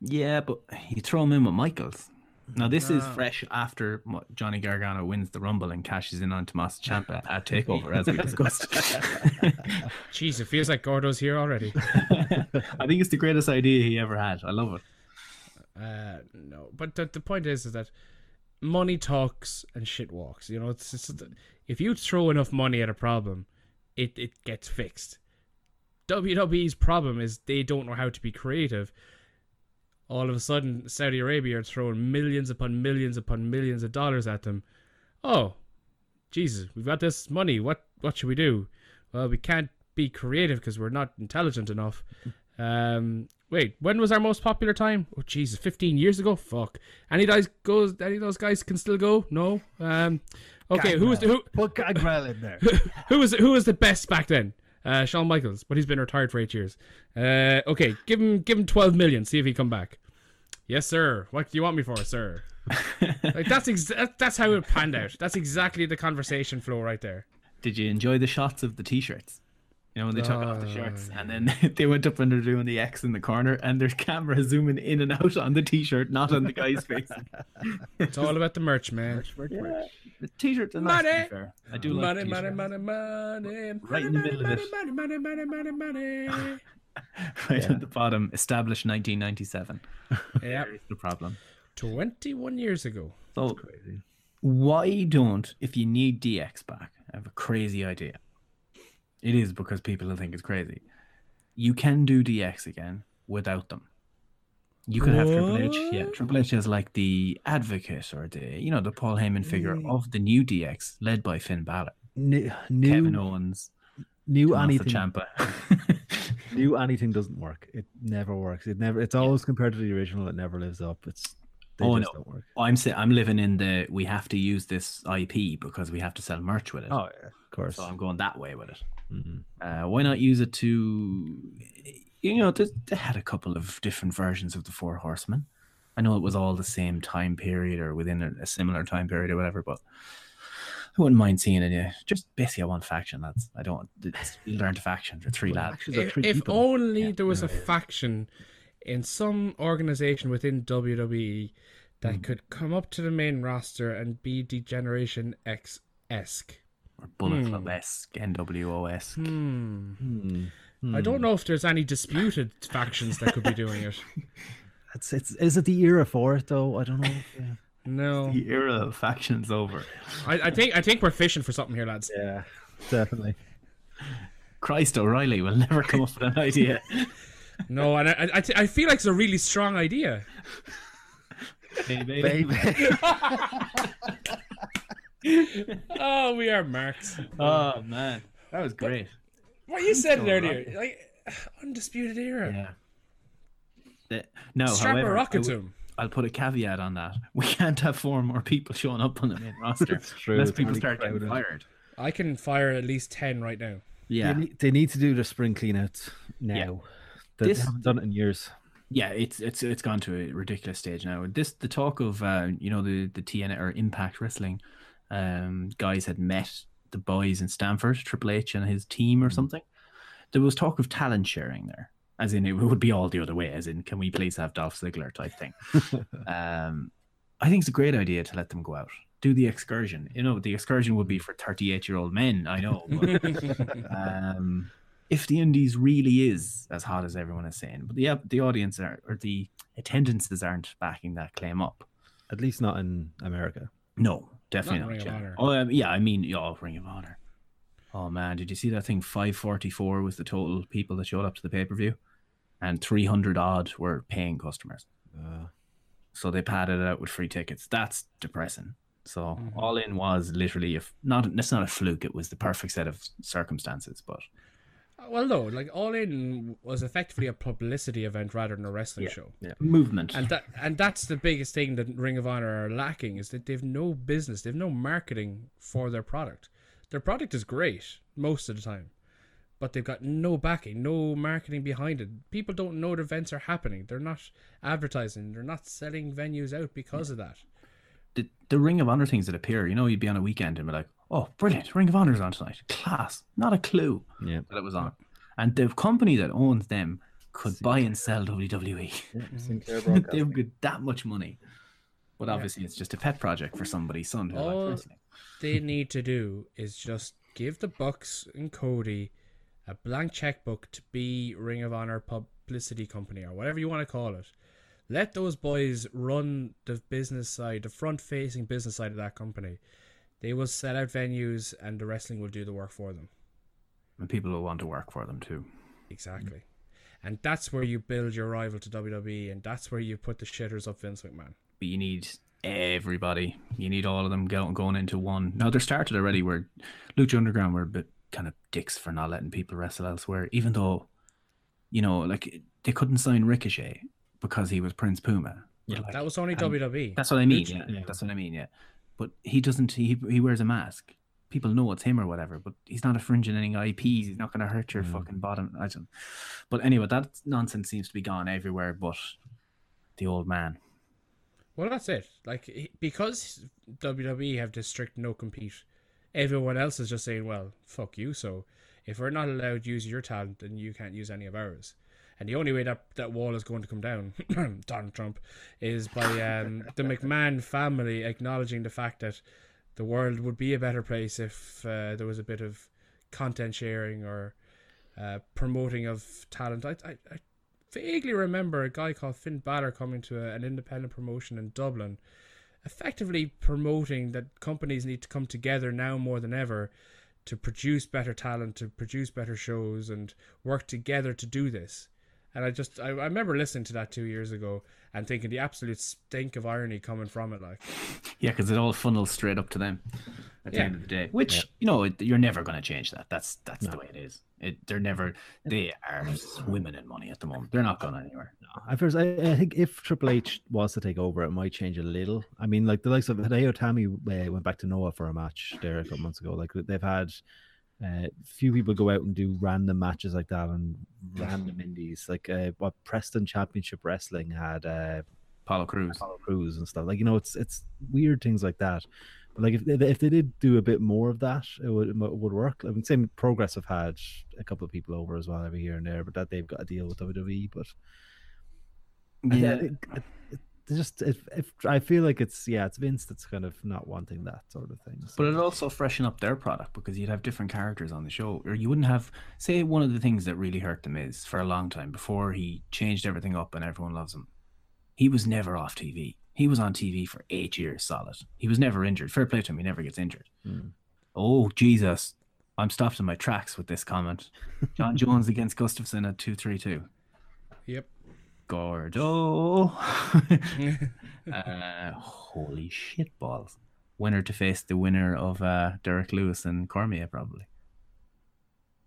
Yeah, but you throw him in with Michaels. Now, this is fresh after Johnny Gargano wins the Rumble and cashes in on Tommaso Ciampa at TakeOver, as we discussed. Jeez, it feels like Gordo's here already. I think it's the greatest idea he ever had. I love it. Uh, no, but the, the point is, is that money talks and shit walks. You know, it's, it's if you throw enough money at a problem, it it gets fixed. WWE's problem is they don't know how to be creative. All of a sudden, Saudi Arabia are throwing millions upon millions upon millions of dollars at them. Oh, Jesus, we've got this money. What what should we do? Well, we can't be creative because we're not intelligent enough. Um, Wait, when was our most popular time? Oh Jesus, fifteen years ago. Fuck. Any guys goes? Any of those guys can still go? No. Um. Okay, who was the, who? Put Gangrel in there. Who was who was the best back then? Uh, Shawn Michaels, but he's been retired for eight years. Uh, okay, give him give him twelve million. See if he come back. Yes, sir. What do you want me for, sir? like that's ex- that's how it panned out. That's exactly the conversation flow right there. Did you enjoy the shots of the t-shirts? You know when they took off the Oh, shirts and then they went up and they're doing the X in the corner and there's camera zooming in and out on the t-shirt, not on the guy's face. It's all about the merch, man. The t-shirts are nice. To Money. be fair. I do like money, the money, t-shirts. money, money, Right in the middle of it. money, money, money, money, money, money. Right at the bottom, established 1997. Yep, the problem. twenty-one years ago. So crazy. why don't if you need DX back? I have a crazy idea. It is because people will think it's crazy. You can do DX again without them. You could have Triple H. Yeah, Triple H is like the advocate or the you know the Paul Heyman figure of the new DX, led by Finn Balor, New, Kevin new, Owens, new anything. Ciampa. New anything doesn't work. It never works. It never. It's always compared to the original. It never lives up. It's they Oh, just no. don't work. I'm sa- I'm living in the we have to use this IP because we have to sell merch with it. Oh yeah, of course. So I'm going that way with it. Mhm. Uh, why not use it to, you know, they, they had a couple of different versions of the Four Horsemen. I know it was all the same time period or within a, a similar time period or whatever, but I wouldn't mind seeing it. Yeah. Just basically, I want faction That's I don't. It's, you learn to faction. They're three lads. If, three if only Yeah. there was a faction in some organization within WWE that Hmm. could come up to the main roster and be Degeneration X esque. Or Bullet Club esque, NWO esque. Hmm. Hmm. I don't know if there's any disputed factions that could be doing it. It's, it's is it the era for it though? I don't know. Yeah. No, The era of factions over. I, I think I think we're fishing for something here, lads. yeah, definitely. Christ O'Reilly will never come up with an idea. No, and I I, I feel like it's a really strong idea. Baby. Baby. Oh, we are marks. Oh man, that was great. What you said it So earlier, right. like undisputed era. Yeah. The- no, Strap however, a I rocket to him. I'll put a caveat on that. We can't have four more people showing up on the main roster true, unless it's people really start getting fired. I can fire at least ten right now. Yeah, They, need, they need to do the spring cleanouts now. They This- haven't done it in years. yeah, it's it's it's gone to a ridiculous stage now. This the talk of uh, you know the the TN or Impact Wrestling um, guys had met the boys in Stamford, Triple H and his team or something. There was talk of talent sharing there, as in it would be all the other way, as in can we please have Dolph Ziggler type thing. um, I think it's a great idea to let them go out, do the excursion. You know, the excursion would be for thirty-eight-year-old men. I know. But, um, if the Indies really is as hot as everyone is saying, but the the audience are or the attendances aren't backing that claim up. At least not in America. No, definitely Not not. Ring of. Honor. Oh um, yeah, I mean, yeah, Ring of Honor. Oh man, did you see that thing? Five forty four was the total people that showed up to the pay per view, and three hundred odd were paying customers. Uh, So they padded it out with free tickets. That's depressing. So Mm-hmm. all in was literally if not. It's not a fluke. It was the perfect set of circumstances. But Well, no, like All In was effectively a publicity event rather than a wrestling Yeah. show. movement. And that and that's the biggest thing that Ring of Honor are lacking is that they've no business, they've no marketing for their product. Their product is great most of the time, but they've got no backing, no marketing behind it. People don't know the events are happening. They're not advertising. They're not selling venues out because of that. the, the Ring of Honor things that appear, you know, you'd be on a weekend and be like, oh, brilliant, Ring of Honor's on tonight. Class. Not a clue yeah. that it was on. And the company that owns them could buy and sell WWE. Sinclair they would get that much money. But obviously, it's just a pet project for somebody's son who likes they need to do is just give the Bucks and Cody a blank checkbook to be Ring of Honor publicity company or whatever you want to call it. Let those boys run the business side, the front facing business side of that company. They will set out venues and the wrestling will do the work for them. And people will want to work for them too. Exactly. And that's where you build your rival to WWE and that's where you put the shitters up Vince McMahon. But you need everybody. You need all of them go- going into one. Now, they're started already where Lucha Underground were a bit kind of dicks for not letting people wrestle elsewhere, even though, you know, like they couldn't sign Ricochet because he was Prince Puma. Yeah. Like, That was only WWE. That's what I mean. Lucha- Yeah, yeah. that's what I mean. Yeah, but he doesn't. He he wears a mask. People know it's him or whatever, but he's not infringing any IPs. He's not going to hurt your Mm. fucking bottom. I don't. But anyway, that nonsense seems to be gone everywhere. But the old man. Well, that's it. Like because WWE have this strict no compete, everyone else is just saying, "Well, fuck you." So if we're not allowed to use your talent, then you can't use any of ours. And the only way that that wall is going to come down, Donald Trump, is by um, the McMahon family acknowledging the fact that the world would be a better place if uh, there was a bit of content sharing or uh, promoting of talent. I, I, I vaguely remember a guy called Finn Balor coming to a, an independent promotion in Dublin, effectively promoting that companies need to come together now more than ever to produce better talent, to produce better shows, and work together to do this. And I just, I, I remember listening to that two years ago and thinking the absolute stink of irony coming from it. Like, Yeah, because it all funnels straight up to them at the Yeah. end of the day. Which you know, you're never going to change that. That's that's the way it is. It they're never. They are swimming in money at the moment. They're not going anywhere. I first, I, I think if Triple H was to take over, it might change a little. I mean, like the likes of Hideo Itami uh, went back to Noah for a match there a couple months ago. Like they've had uh, few people go out and do random matches like that and random indies. Like uh, what Preston Championship Wrestling had uh, Apollo Crews. Apollo Crews and stuff. Like you know, it's it's weird things like that. But like if they, if they did do a bit more of that, it would it would work. I mean, same Progress have had a couple of people over as well every here and there, but that they've got to deal with WWE. But Yeah, it- it- it's just if, if I feel like it's yeah, it's Vince that's kind of not wanting that sort of thing. But So, it also freshen up their product because you'd have different characters on the show, or you wouldn't have. Say one of the things that really hurt them is for a long time before he changed everything up and everyone loves him. He was never off TV. He was on TV for eight years solid. He was never injured. Fair play to him. He never gets injured. Mm. Oh Jesus! I'm stopped in my tracks with this comment. John Jones against Gustafsson at two three two. yep. Gordo. uh, holy shit balls. Winner to face the winner of uh, Derrick Lewis and Cormier, probably.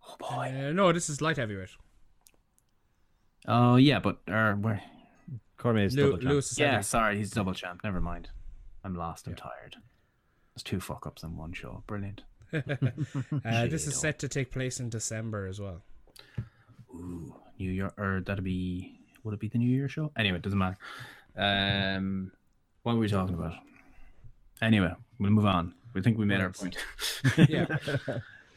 Oh boy. Uh, no, this is light heavyweight. Oh yeah, but uh, where? Cormier is Lew- double champ. Lewis is Yeah, heavy. sorry, he's double champ. Never mind. I'm lost. I'm tired. There's two fuck ups in one show. Brilliant. Uh, this is set to take place in December as well. Ooh, New York, or that'll be. Would it be the New Year show? Anyway, it doesn't matter. Um, what were we talking about? Anyway, we'll move on. We think we made our point. Yeah.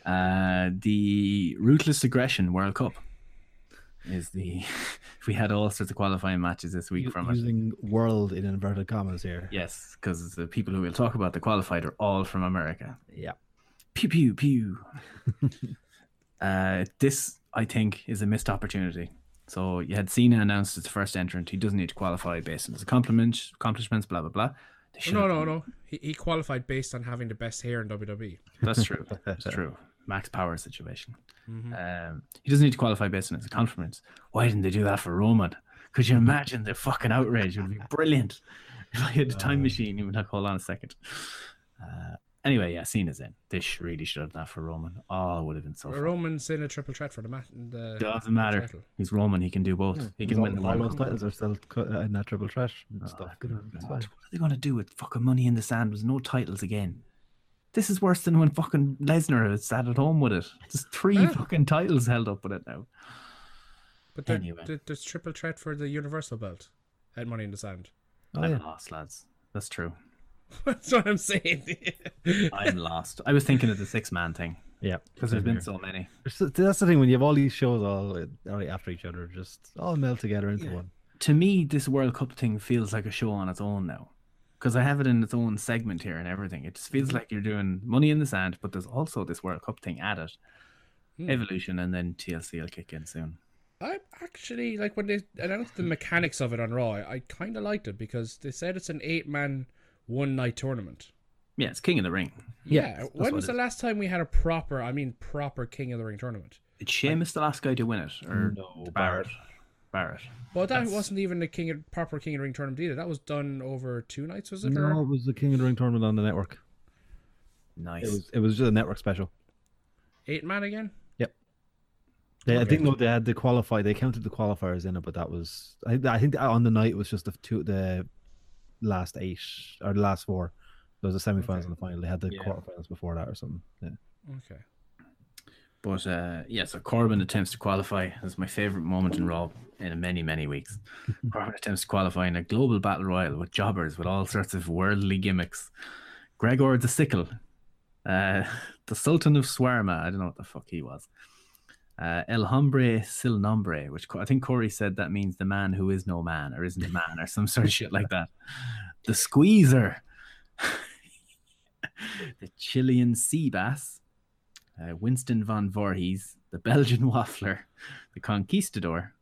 Uh, the Ruthless Aggression World Cup is the. we had all sorts of qualifying matches this week from it. using world in inverted commas here. Yes, because the people who we'll talk about that qualified are all from America. Yeah. Pew pew pew. uh, this I think is a missed opportunity. So you had Cena announced as the first entrant. He doesn't need to qualify based on his accomplishments, accomplishments, blah blah blah. No, no, done- no. He, he qualified based on having the best hair in. WWE. That's true. That's true. Max power situation. Mm-hmm. Um, he doesn't need to qualify based on his accomplishments. Why didn't they do that for Roman? Could you imagine the fucking outrage? It would be brilliant. If I had a time machine, you would like, hold on a second. Uh, anyway, yeah, Cena's in. They sh- really should have done that for Roman. Oh, it would have been so fun. Roman's in a triple threat for the match. Doesn't matter. title. He's Roman. He can do both. He can win the all those titles are still uh, in that triple threat and Oh, stuff. good It's God. fine. What are they going to do with fucking Money in the Sand? There's no titles again. This is worse than when fucking Lesnar sat at home with it. There's three Huh? fucking titles held up with it now. But there, Anyway. there- there's triple threat for the Universal belt at Money in the Sand. Oh, I'm yeah. lost, lads. That's true. That's what I'm saying. I'm lost. I was thinking of the six man thing Yeah. because there's been so many. That's the thing when you have all these shows all uh, after each other, just all meld together into Yeah. one. To me, this World Cup thing feels like a show on its own now. Because I have it in its own segment here and everything. It just feels like you're doing Money in the Sand, but there's also this World Cup thing added. Hmm. Evolution, and then TLC will kick in soon. I actually like when they announced the mechanics of it on Raw. I, I kind of liked it because they said it's an eight-man, one-night tournament. Yeah, it's King of the Ring. Yeah, Yeah. that's when was the last time we had a proper, I mean, proper King of the Ring tournament? Did Sheamus the last guy to win it? Or No, Barrett? Barrett. Well, that That's- wasn't even the King of, proper King of the Ring tournament either. That was done over two nights, was it? or- No, it was the King of the Ring tournament on the network. Nice. It was it was just a network special. Eight man again? Yep. They, I think no, they had the qualify. They counted the qualifiers in it, but that was I, I think on the night it was just the two the last eight or the last four. There was the semifinals and the final. They had the Yeah. quarterfinals before that or something. Yeah. Okay. But uh, yeah, so Corbin attempts to qualify. That's my favorite moment in Raw in many, many weeks. Corbin attempts to qualify in a global battle royal with jobbers with all sorts of worldly gimmicks. Gregor the Sickle, uh, the Sultan of Swarma. I don't know what the fuck he was. Uh, El Hombre Sin Nombre, which I think Corey said that means the man who is no man or isn't a man or some sort of shit like that. The Squeezer, the Chilean Sea Bass, uh, Winston von Voorhees, the Belgian Waffler, the Conquistador,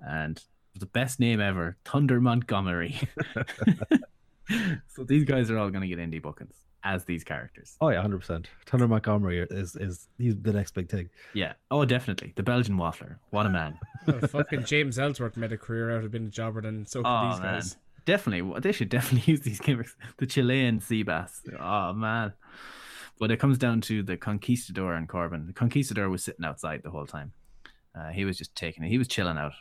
and the best name ever, Thunder Montgomery. so these guys are all going to get indie bookings as these characters. Oh yeah, hundred percent. Thunder Montgomery is is he's the next big thing. Yeah. Oh, definitely. The Belgian Waffler. What a man. Well, fucking James Ellsworth made a career out of being a jobber, and so could oh, these man. guys. Definitely. They should definitely use these gimmicks. The Chilean sea bass. Oh, man. But it comes down to the Conquistador and Corbin. The Conquistador was sitting outside the whole time. Uh, he was just taking it. He was chilling out.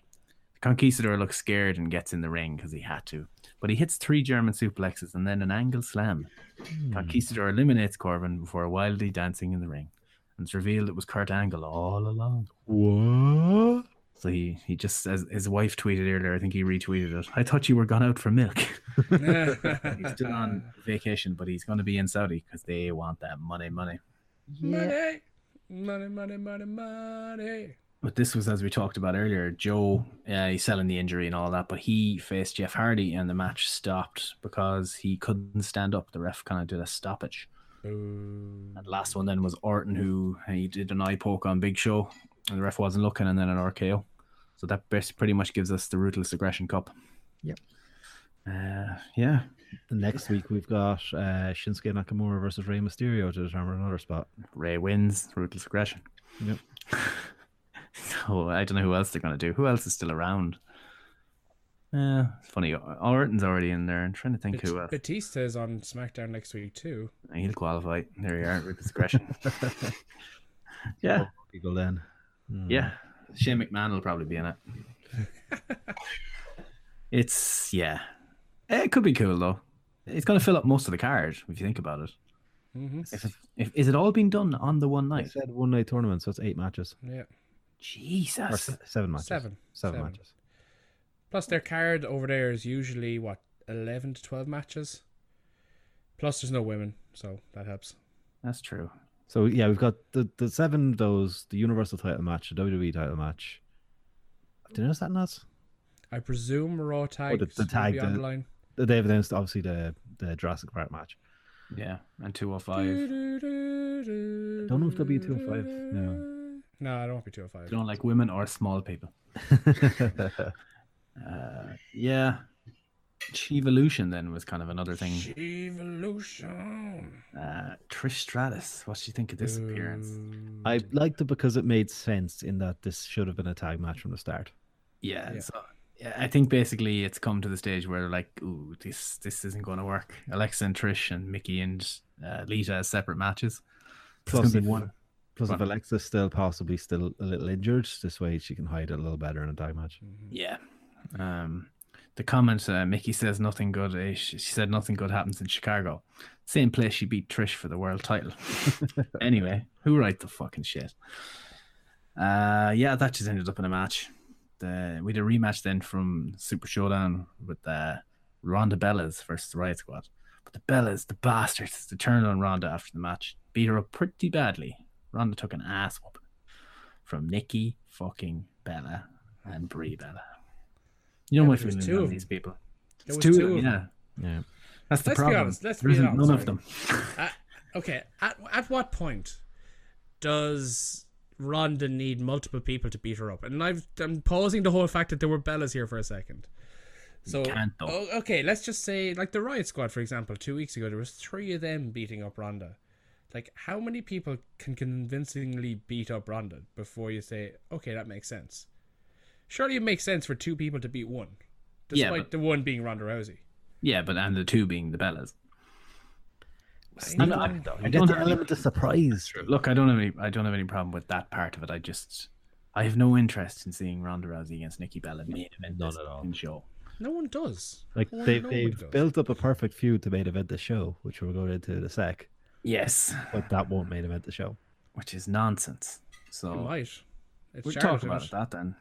The Conquistador looks scared and gets in the ring because he had to. But he hits three German suplexes and then an angle slam. Hmm. Conquistador eliminates Corbin before wildly dancing in the ring. And it's revealed it was Kurt Angle all along. What? So he, he just, as his wife tweeted earlier, I think he retweeted it. I thought you were gone out for milk. he's still on vacation, but he's going to be in Saudi because they want that money, money. Money, money, money, money, money. But this was, as we talked about earlier, Joe, uh, he's selling the injury and all that, but he faced Jeff Hardy and the match stopped because he couldn't stand up. The ref kind of did a stoppage. Ooh. And last one then was Orton, who he did an eye poke on Big Show, and the ref wasn't looking, and then an RKO. So that pretty much gives us the Ruthless Aggression Cup. Yep. Uh, yeah. Next week we've got uh, Shinsuke Nakamura versus Rey Mysterio to determine another spot. Rey wins Ruthless Aggression. Yep. So I don't know who else they're going to do. Who else is still around? Yeah, it's funny. Orton's already in there. I'm trying to think who else. Batista is on SmackDown next week too. He'll qualify. There you are, Ruthless Aggression. yeah, People then. Hmm. yeah. Shane McMahon will probably be in it. it's yeah. Eh, It could be cool though. It's going to fill up most of the card if you think about it. Mm-hmm. If, it, if is it all being done on the one night? I night? said one night tournament, so it's eight matches. Yeah, Or Jesus. se- seven matches. seven. Seven, Seven. matches. Plus, their card over there is usually what eleven to twelve matches. Plus, there's no women, so that helps. That's true. So yeah, we've got the, the seven of those, the Universal title match, the WWE title match. Did you notice that nuts? I presume Raw tag the- the tag, be on the- the line. They have announced obviously the the Jurassic Park match. Yeah, and two or 205. Don't know if there'll be a 205. No. No, I don't want to be 205. don't like women or small people. Uh, yeah. Evolution then was kind of another thing. Evolution. Uh, Trish Stratus, what do you think of this appearance? I liked it because it made sense in that this should have been a tag match from the start. Yeah, Yeah. so yeah, I think basically it's come to the stage where they're like, "Ooh, this this isn't going to work." Alexa and Trish and Mickie and uh, Lita as separate matches. It's Plus, gonna if, be one. Plus Go if on. Alexa's still possibly still a little injured, this way she can hide it a little better in a tag match. Yeah. Um, the comment uh, Mickie says nothing good. Uh, she, she said nothing good happens in Chicago. Same place she beat Trish for the world title. anyway, who write the fucking shit? Uh, yeah, that just ended up in a match. The, we did a rematch then from Super Showdown with uh, Ronda Bellas versus the Riot Squad. But the Bellas, the bastards, they turned on Ronda after the match, beat her up pretty badly. Ronda took an ass whooping from Nikki fucking Bella and Brie mm-hmm. Bella. You know Yeah, my but feelings two on of these people. There It's two, two of of them, yeah. Yeah. That's the Let's be problem. honest, let's there be isn't honest, none of them. At, uh, okay, at, at what point does Ronda need multiple people to beat her up? And I've, I'm pausing the whole fact that there were Bellas here for a second. So oh, okay, let's just say like the Riot Squad, for example, two weeks ago there was three of them beating up Ronda. Like, how many people can convincingly beat up Ronda before you say, okay, that makes sense? Surely it makes sense for two people to beat one, Yeah, despite but- the one being Ronda Rousey. Yeah, but and the two being the Bellas. I I'm know. not- I I get don't the have any- element of surprise. Look, I don't have any. I don't have any problem with that part of it. I just I have no interest in seeing Ronda Rousey against Nikki Bella main event None this at all. fucking show. No one does. Like No they nobody they've does. built up a perfect feud to main event the show, which we'll go into in a sec. Yes, But that won't main event the show. which is nonsense. It So might. It's we'll talk about it, that then.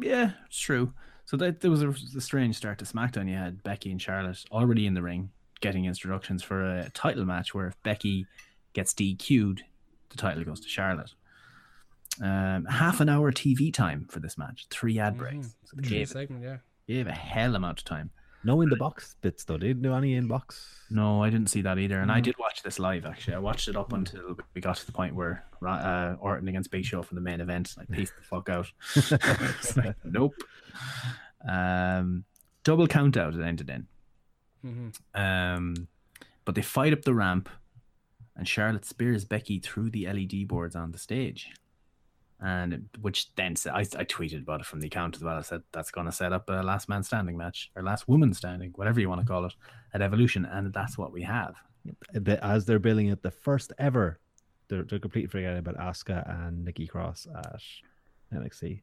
Yeah, it's true. So that there was a, a strange start to SmackDown. You had Becky and Charlotte already in the ring, getting introductions for a title match where if Becky gets DQ'd, the title goes to Charlotte. Um, half an hour TV time for this match, three ad breaks. So they it? gave, segment, yeah. gave a hell amount of time. No in the box bits though. didn't do any in box? No, I didn't see that either, and I Mhm. did watch this live. Actually, I watched it up until we got to the point where uh, Orton against Big Show for the main event. I pieced the fuck out. Like, nope. Um, double count out it ended in. hmm Um, but they fight up the ramp, and Charlotte spears Becky through the LED boards on the stage. And it- which then I, I tweeted about it from the account as well. I said that's going to set up a last man standing match or last woman standing, whatever you want to call it, at Evolution, and that's what we have. As they're billing it, the first ever. They're, they're completely forgetting about Asuka and Nikki Cross at NXT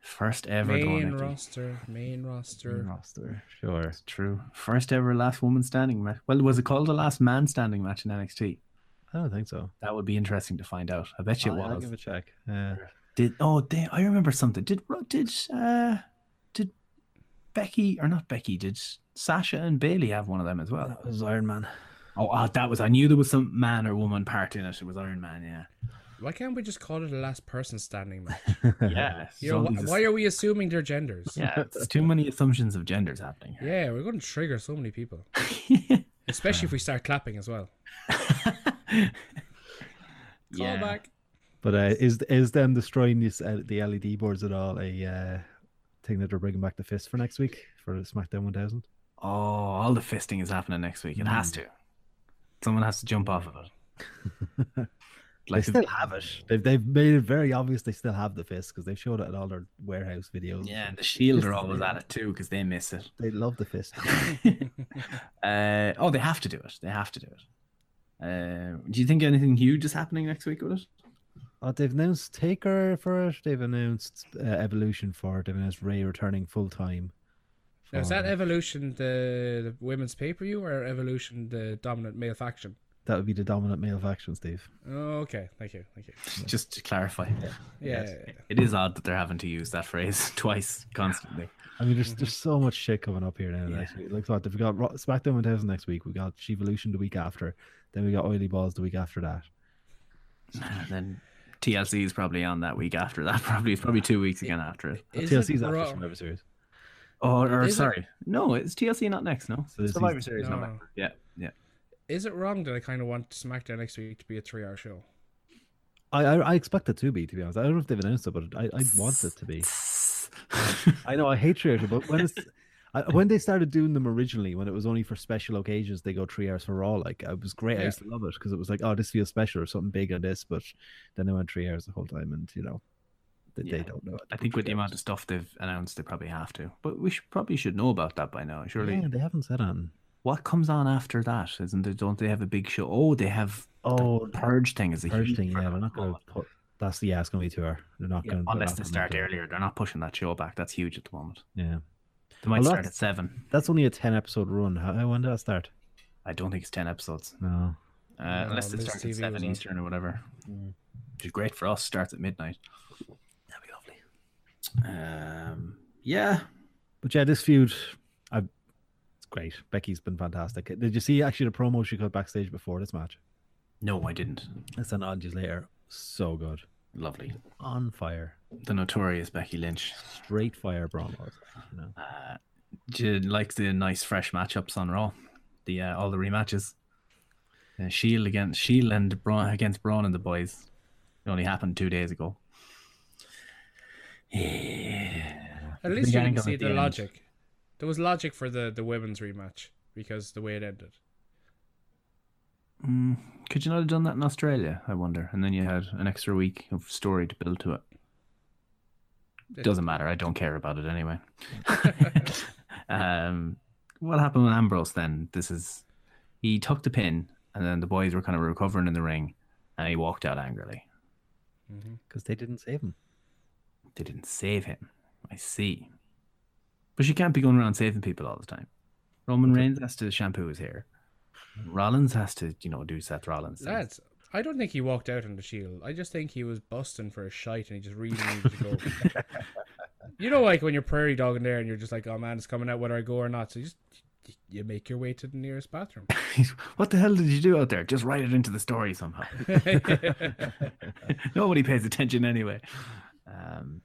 First ever Main Dawn Nikki. roster, main roster. roster. Sure. It's true. First ever last woman standing match. Well, was it called the last man standing match in NXT? I don't think so. That would be interesting to find out. I bet you it I'll, I'll give it a check. Yeah. Did oh they, I remember something. Did did uh did Becky or not Becky? Did Sasha and Bayley have one of them as well? That was Iron Man. Oh, ah, that was. I knew there was some man or woman part in it. It was Iron Man. Yeah. Why can't we just call it a last person standing match? Yeah. You know, wh- why are we assuming their genders? Yeah. It's too many assumptions of genders happening. here. Yeah, we're going to trigger so many people, especially if we start clapping as well. Call Yeah. back. But uh, is is them destroying this, uh, the LED boards at all a uh, thing that they're bringing back the fist for next week for SmackDown 1000? Oh, all the fisting is happening next week. It has to. Someone has to jump off of it. like They still have it. They've, they've made it very obvious they still have the fist because they've showed it in all their warehouse videos. Yeah, and the Shield are Fist always at it too because they miss it. They love the fist. uh, oh, they have to do it. They have to do it. Uh, do you think anything huge is happening next week with it? Oh, they've announced Taker for it. They've announced uh, Evolution for it. They've announced Rey returning full time. Now, is that Evolution the, the women's pay per view or Evolution the dominant male faction? That would be the dominant male faction, Steve. Oh, okay. Thank you. Thank you. Just to clarify, Yeah. it is odd that they're having to use that phrase twice constantly. I mean, there's there's so much shit coming up here now. Yeah. Next week. Like what? They've got Ro- SmackDown 1000 next week. We got Shevolution the week after. Then we got Oily Balls the week after that. And then TLC is probably on that week after that. Probably it's probably two weeks again after it. Is TLC's it after wrong- Survivor Series. Oh, or Is it- sorry, no, it's TLC not next. No, So this Survivor Series No. November. Yeah, yeah. Is it wrong that I kind of want SmackDown next week to be a three hour show? I, I I expect it to be. To be honest, I don't know if they've announced it, but I, I want it to be. I know I hate three hours, but when it's I, when they started doing them originally, when it was only for special occasions, they go three hours for Raw. Like it was great. I used to love it because it was like, oh, this feels special or something big on this. But then they went three hours the whole time, and you know, they, they don't know. it. I think with the amount of stuff they've announced, they probably have to. But we should, probably should know about that by now. Surely, yeah, they haven't said on. What comes on after that? Isn't it? Don't they have a big show? Oh, they have. Oh, the purge thing is a Purge huge thing. Yeah, program they're not going to moment. put. That's yeah, it's going to be two hour. They're not Yeah, going. unless they start earlier, they're not pushing that show back. That's huge at the moment. Yeah, They might Well, start at seven. that's only a ten episode run. How, how- when did that start? I don't think it's ten episodes, No. uh, No, unless it Miz starts TV at was seven on. Eastern or whatever. Which is great for us. Starts at midnight. That'd be lovely. Um, yeah, But yeah, this feud, I, it's great. Becky's been fantastic. Did you see actually the promo she cut backstage before this match? no, I didn't. It's an on just later. So good. Lovely. On fire. The notorious Becky Lynch. Straight fire promos. You know. Uh, do you like the nice fresh matchups on Raw? The uh, all the rematches. Uh, Shield against Shield and Braun against Braun and the boys. It only happened two days ago. Yeah. At least you can see at the end. logic. There was logic for the, the women's rematch because the way it ended. Mm, could you not have done that in Australia? I wonder. And then you had an extra week of story to build to it. it Doesn't matter. I don't care about it anyway. um, what happened with Ambrose then? This is he took the pin, and then the boys were kind of recovering in the ring, and he walked out angrily. Because they didn't save him. They didn't save him. I see. But she can't be going around saving people all the time. Roman Reigns has to shampoo his hair. Rollins has to, you know, do Seth Rollins. things. Lads, I don't think he walked out on the shield. I just think he was busting for a shite and he just really needed to go. you know, like when you're prairie dogging there and you're just like, oh man, it's coming out whether I go or not. So you just you make your way to the nearest bathroom. what the hell did you do out there? Just write it into the story somehow. Nobody pays attention anyway. Um,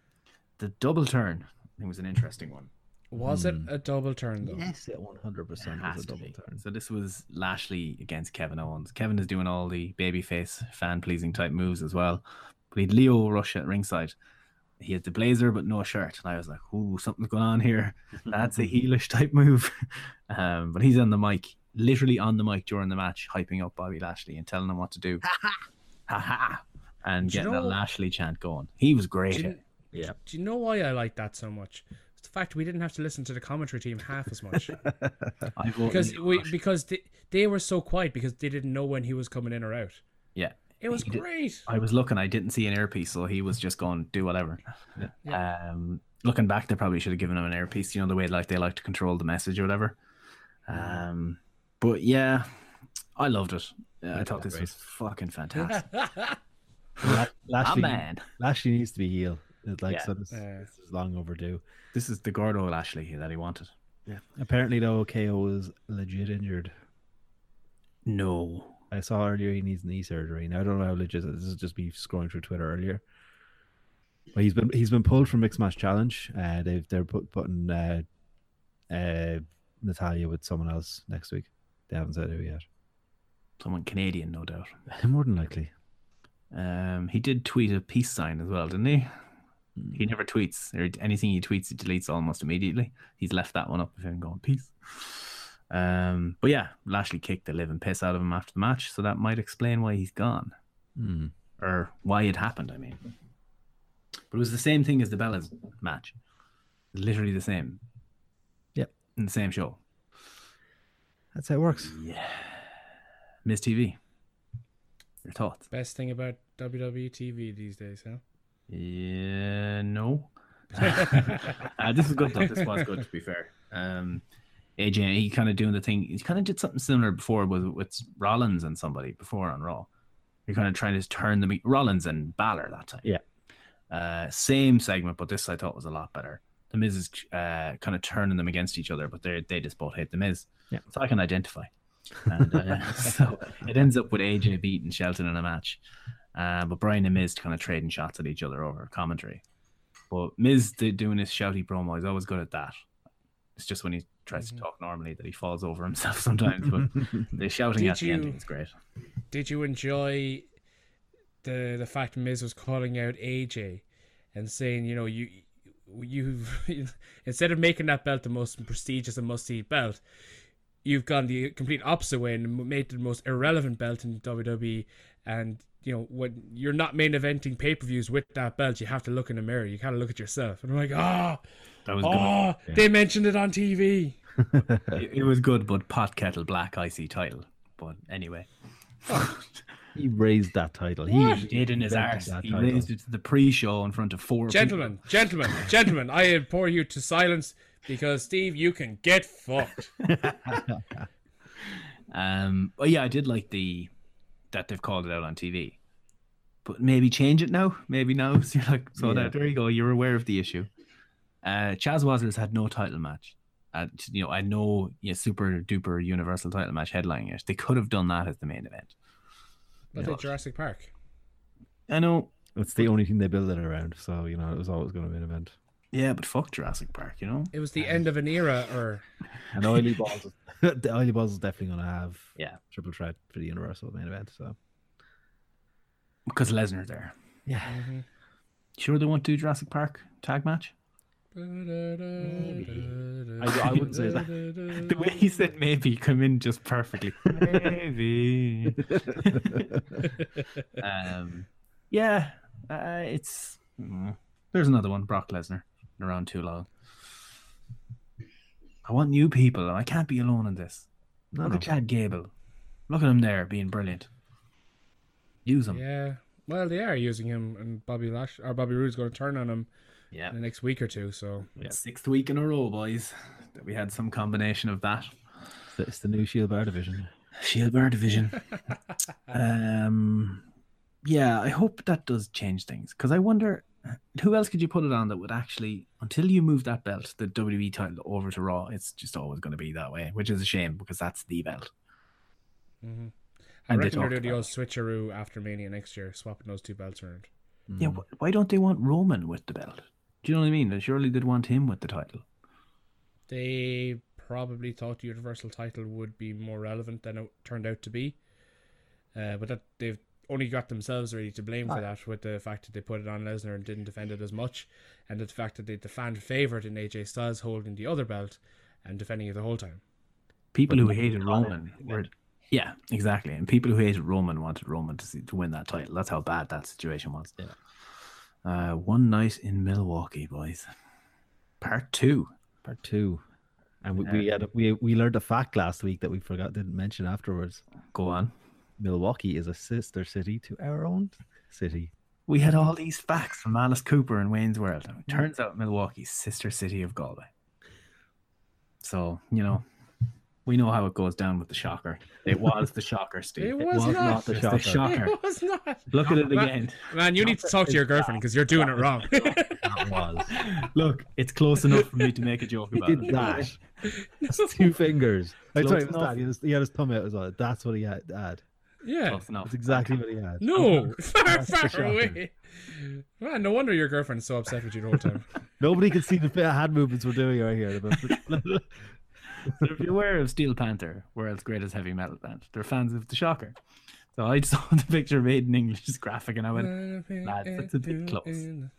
the double turn I think was an interesting one. Was it a double turn though? Yes, it one hundred percent Has was a double turn. So this was Lashley against Kevin Owens. Kevin is doing all the babyface, fan pleasing type moves as well. But he had Lio Rush at ringside. He had the blazer but no shirt. And I was like, ooh, something's going on here. That's a heelish type move. Um, but he's on the mic, literally on the mic during the match, hyping up Bobby Lashley and telling him what to do. ha ha. And Do you getting a know- Lashley chant going. He was great. Do you. Yeah. do you know why I like that so much? It's the fact we didn't have to listen to the commentary team half as much because we Rush. because they, they were so quiet because they didn't know when he was coming in or out. yeah. It was He did- great. I was looking, I didn't see an earpiece, so he was just going do whatever. Um, looking back, they probably should have given him an earpiece. You know the way like they like to control the message or whatever. Um, but yeah, I loved it. Yeah, I thought this was fucking fantastic. La- Lashley, man. Lashley needs to be heel. It's like Yeah. so this, Yeah. this is long overdue. This is the Gordo Lashley that he wanted. Yeah. Apparently, though, KO was legit injured. No, I saw earlier he needs knee surgery. Now I don't know how legit. This is just me scrolling through Twitter earlier. But he's been he's been pulled from mixed match challenge. Uh, they've they're put, putting uh, uh, Natalya with someone else next week. They haven't said who yet. someone Canadian, no doubt. More than likely. Um, he did tweet a peace sign as well, didn't he? He never tweets or anything he tweets, he deletes almost immediately. He's left that one up of him going peace. Um, but yeah, Lashley kicked the living piss out of him after the match, so that might explain why he's gone Hmm. or why it happened. I mean, but it was the same thing as the Bellas match, literally the same. Yep. in the same show. That's how it works. Yeah, Miz TV. Your thoughts? Best thing about WWE TV these days, huh? Yeah, no. uh, this is good though. This was good to be fair. Um, AJ, he kind of doing the thing. He kind of did something similar before with with Rollins and somebody before on Raw. You're kind of trying to turn them Rollins and Balor that time. Yeah. Uh, same segment, but this I thought was a lot better. The Miz is uh, kind of turning them against each other, but they they just both hate the Miz. Yeah. So I can identify. And uh, so it ends up with AJ beating Shelton in a match. Uh, but Bryan and Miz kind of trading shots at each other over commentary. But Miz doing his shouty promo. He's always good at that. It's just when he tries Mm-hmm. to talk normally that he falls over himself sometimes. But the shouting Did at the end you- is great. Did you enjoy the the fact Miz was calling out AJ and saying, you know, you you instead of making that belt the most prestigious and must see belt, you've gone the complete opposite way and made the most irrelevant belt in WWE. And you know, when you're not main eventing pay per views with that belt, you have to look in the mirror. You kind of look at yourself, and I'm like, ah, That was good. oh, they mentioned it on TV. It, it was good, but pot kettle black icy title. But anyway, He raised that title. He What? he did in his invented arse. He title. raised it to the pre-show in front of four people. Gentlemen, gentlemen, gentlemen, I implore you to silence because Steve, you can get fucked. Um, but yeah, I did like the that they've called it out on TV. But maybe change it now. Maybe now. So you're like, so Yeah. that, there you go. You're aware of the issue. Uh, Chaz Wazers had no title match. Uh, you know, I know yeah, super duper universal title match headlining it. They could have done that as the main event. But like Jurassic Park. I know. It's the only thing they build it around. So you know it was always going to be an event. Yeah, but fuck Jurassic Park. You know. It was the end of an era, or And Oily Balls, the Oily Balls is definitely going to have Yeah. triple threat for the Universal main event. So Because Lesnar there. yeah, Sure, they won't do Jurassic Park tag match. I, I wouldn't say that. The way he said maybe come in just perfectly. Maybe. um, yeah, uh, it's mm, there's another one. Brock Lesnar been around too long. I want new people. And I can't be alone in this. no, Look no. at Chad Gable. Look at him there being brilliant. Use him. Yeah. Well, they are using him, and Bobby Lash or Bobby Roode's going to turn on him Yeah. in the next week or two. So yeah. Sixth week in a row, boys, that we had some combination of that. It's the new Shield Bar division. Shield Bar division. um, yeah, I hope that does change things because I wonder who else could you put it on that would actually, until you move that belt, the WWE title over to Raw, it's just always going to be that way, which is a shame because that's the belt. I And they reckon they're doing the old switcheroo after Mania next year, swapping those two belts around. Yeah, wh- why don't they want Roman with the belt? Do you know what I mean? Surely they'd want him with the title. They probably thought the Universal title would be more relevant than it turned out to be. Uh, but that they've only got themselves really to blame for that with the fact that they put it on Lesnar and didn't defend it as much, and the fact that they the fan favorite in AJ Styles holding the other belt and defending it the whole time. People who hated Roman were, yeah, exactly, and people who hated Roman wanted Roman to see, to win that title. That's how bad that situation was. Yeah. Uh, one night in Milwaukee, boys. Part two. Part two. And we, we had a, we we learned a fact last week that we forgot didn't mention afterwards. Go on. Milwaukee is a sister city to our own city. We had all these facts from Alice Cooper and Wayne's World. and it turns out Milwaukee's sister city of Galway. So you know, we know how it goes down with the shocker. It was the shocker, Steve. It was was not. not the shocker. the shocker. It was not. Look at it Man- again. Man, you need to talk to your girlfriend because you're doing it wrong. That was. Look, it's close enough for me to make a joke He about did it. that. It's two fingers. I Close sorry, enough. that. He had, his, he had his thumb out as well. That's what he had. had. Yeah. Oh, close enough. That's exactly what he had. No, far, far away. Man, no wonder your girlfriend's so upset with you the whole time. Nobody could see the bit of hand movements we're doing right here. So if you're aware of Steel Panther, world's greatest heavy metal band, they're fans of the Shocker. So I saw the picture made in English graphic and I went, lads, that's a bit close.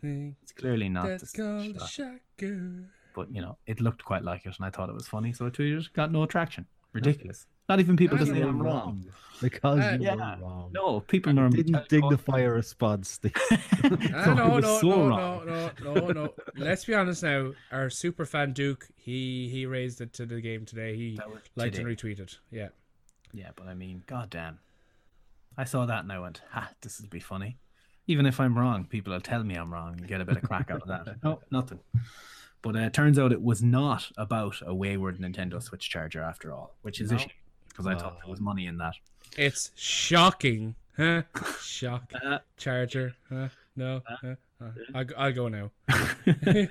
It's clearly not That's the Shocker. shocker. But you know, it looked quite like it and I thought it was funny, so I tweeted, got no traction. Ridiculous. Not even people I to say know. I'm wrong. because Uh, you yeah. were wrong. No, people normally Didn't dignify a response. Steve. So I no, no, so no, wrong. no, no, no, no. Let's be honest now. Our super fan Duke, he he raised it to the game today. He liked today. and retweeted. Yeah. Yeah, but I mean, goddamn. I saw that and I went, ha, this will be funny. Even if I'm wrong, people will tell me I'm wrong and get a bit of crack out of that. No, nothing. But uh, it turns out it was not about a wayward Nintendo Switch charger after all, which is a shame because I thought there was money in that. It's shocking, huh? Shock. Uh, Charger, huh? No. huh? Uh, I'll, I'll go now.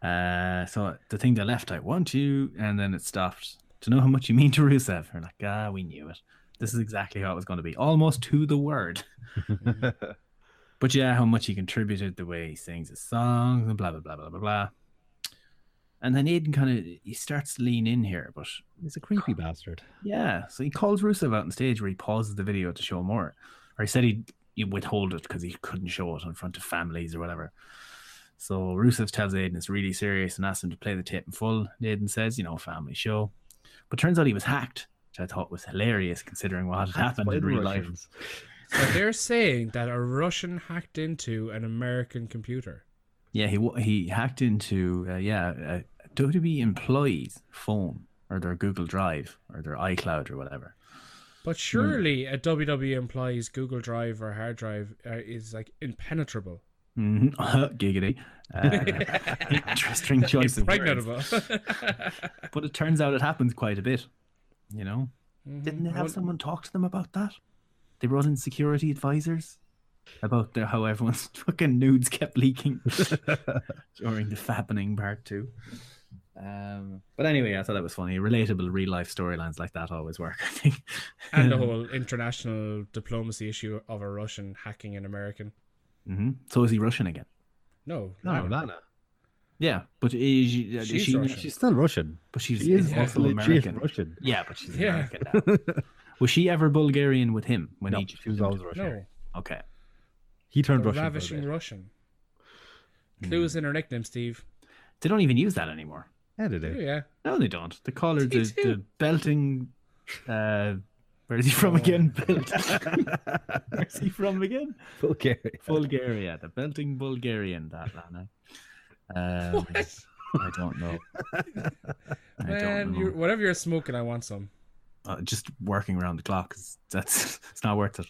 Uh, so the thing they left, I want you, and then it stopped. To know how much you mean to Rusev, we're like, ah, we knew it. This is exactly how it was going to be, almost to the word. but yeah, how much he contributed, the way he sings his songs, and blah blah blah blah blah blah. And then Aiden kind of he starts to lean in here, but He's a creepy bastard. yeah, so he calls Rusev out on stage where he pauses the video to show more, or he said he'd, he'd withhold it because he couldn't show it in front of families or whatever. So Rusev tells Aiden it's really serious and asks him to play the tape in full. Aiden says, you know, family show. But turns out he was hacked, which I thought was hilarious considering what had happened in the real life. So they're saying that a Russian hacked into an American computer. Yeah, he he hacked into uh, yeah a WWE employee's phone or their Google Drive or their iCloud or whatever. But surely a WWE employee's Google Drive or hard drive uh, is like impenetrable. Mm-hmm. Giggity. Uh, interesting choice of words. But it turns out it happens quite a bit. You know, didn't they have Well- someone talk to them about that? They brought in security advisors about the, how everyone's fucking nudes kept leaking during the fappening part two. Um, but anyway, I thought that was funny. Relatable real life storylines like that always work. I think. and the whole international diplomacy issue of a Russian hacking an American. hmm So is he Russian again? No, No, no. Lana. Yeah, but is she, is She's she She's still Russian. but she's She is also actually- she is American. Russian. Yeah, but she's Yeah. American now. Was she ever Bulgarian with him when No, he she was always Russian. no. Okay. He turned The Russian. for a ravishing bit. Russian. Clues in her nickname, Steve. They don't even use that anymore. Yeah, they Oh, do. yeah. No, they don't. They call her the, the belting. Uh, where is he from again? Belt. Where's he from again? Bulgaria. Bulgaria. The belting Bulgarian. That Lana. Um, I don't know. I Man, don't know. you whatever you're smoking, I want some. Uh, just working around the clock. 'cause That's it's not worth it.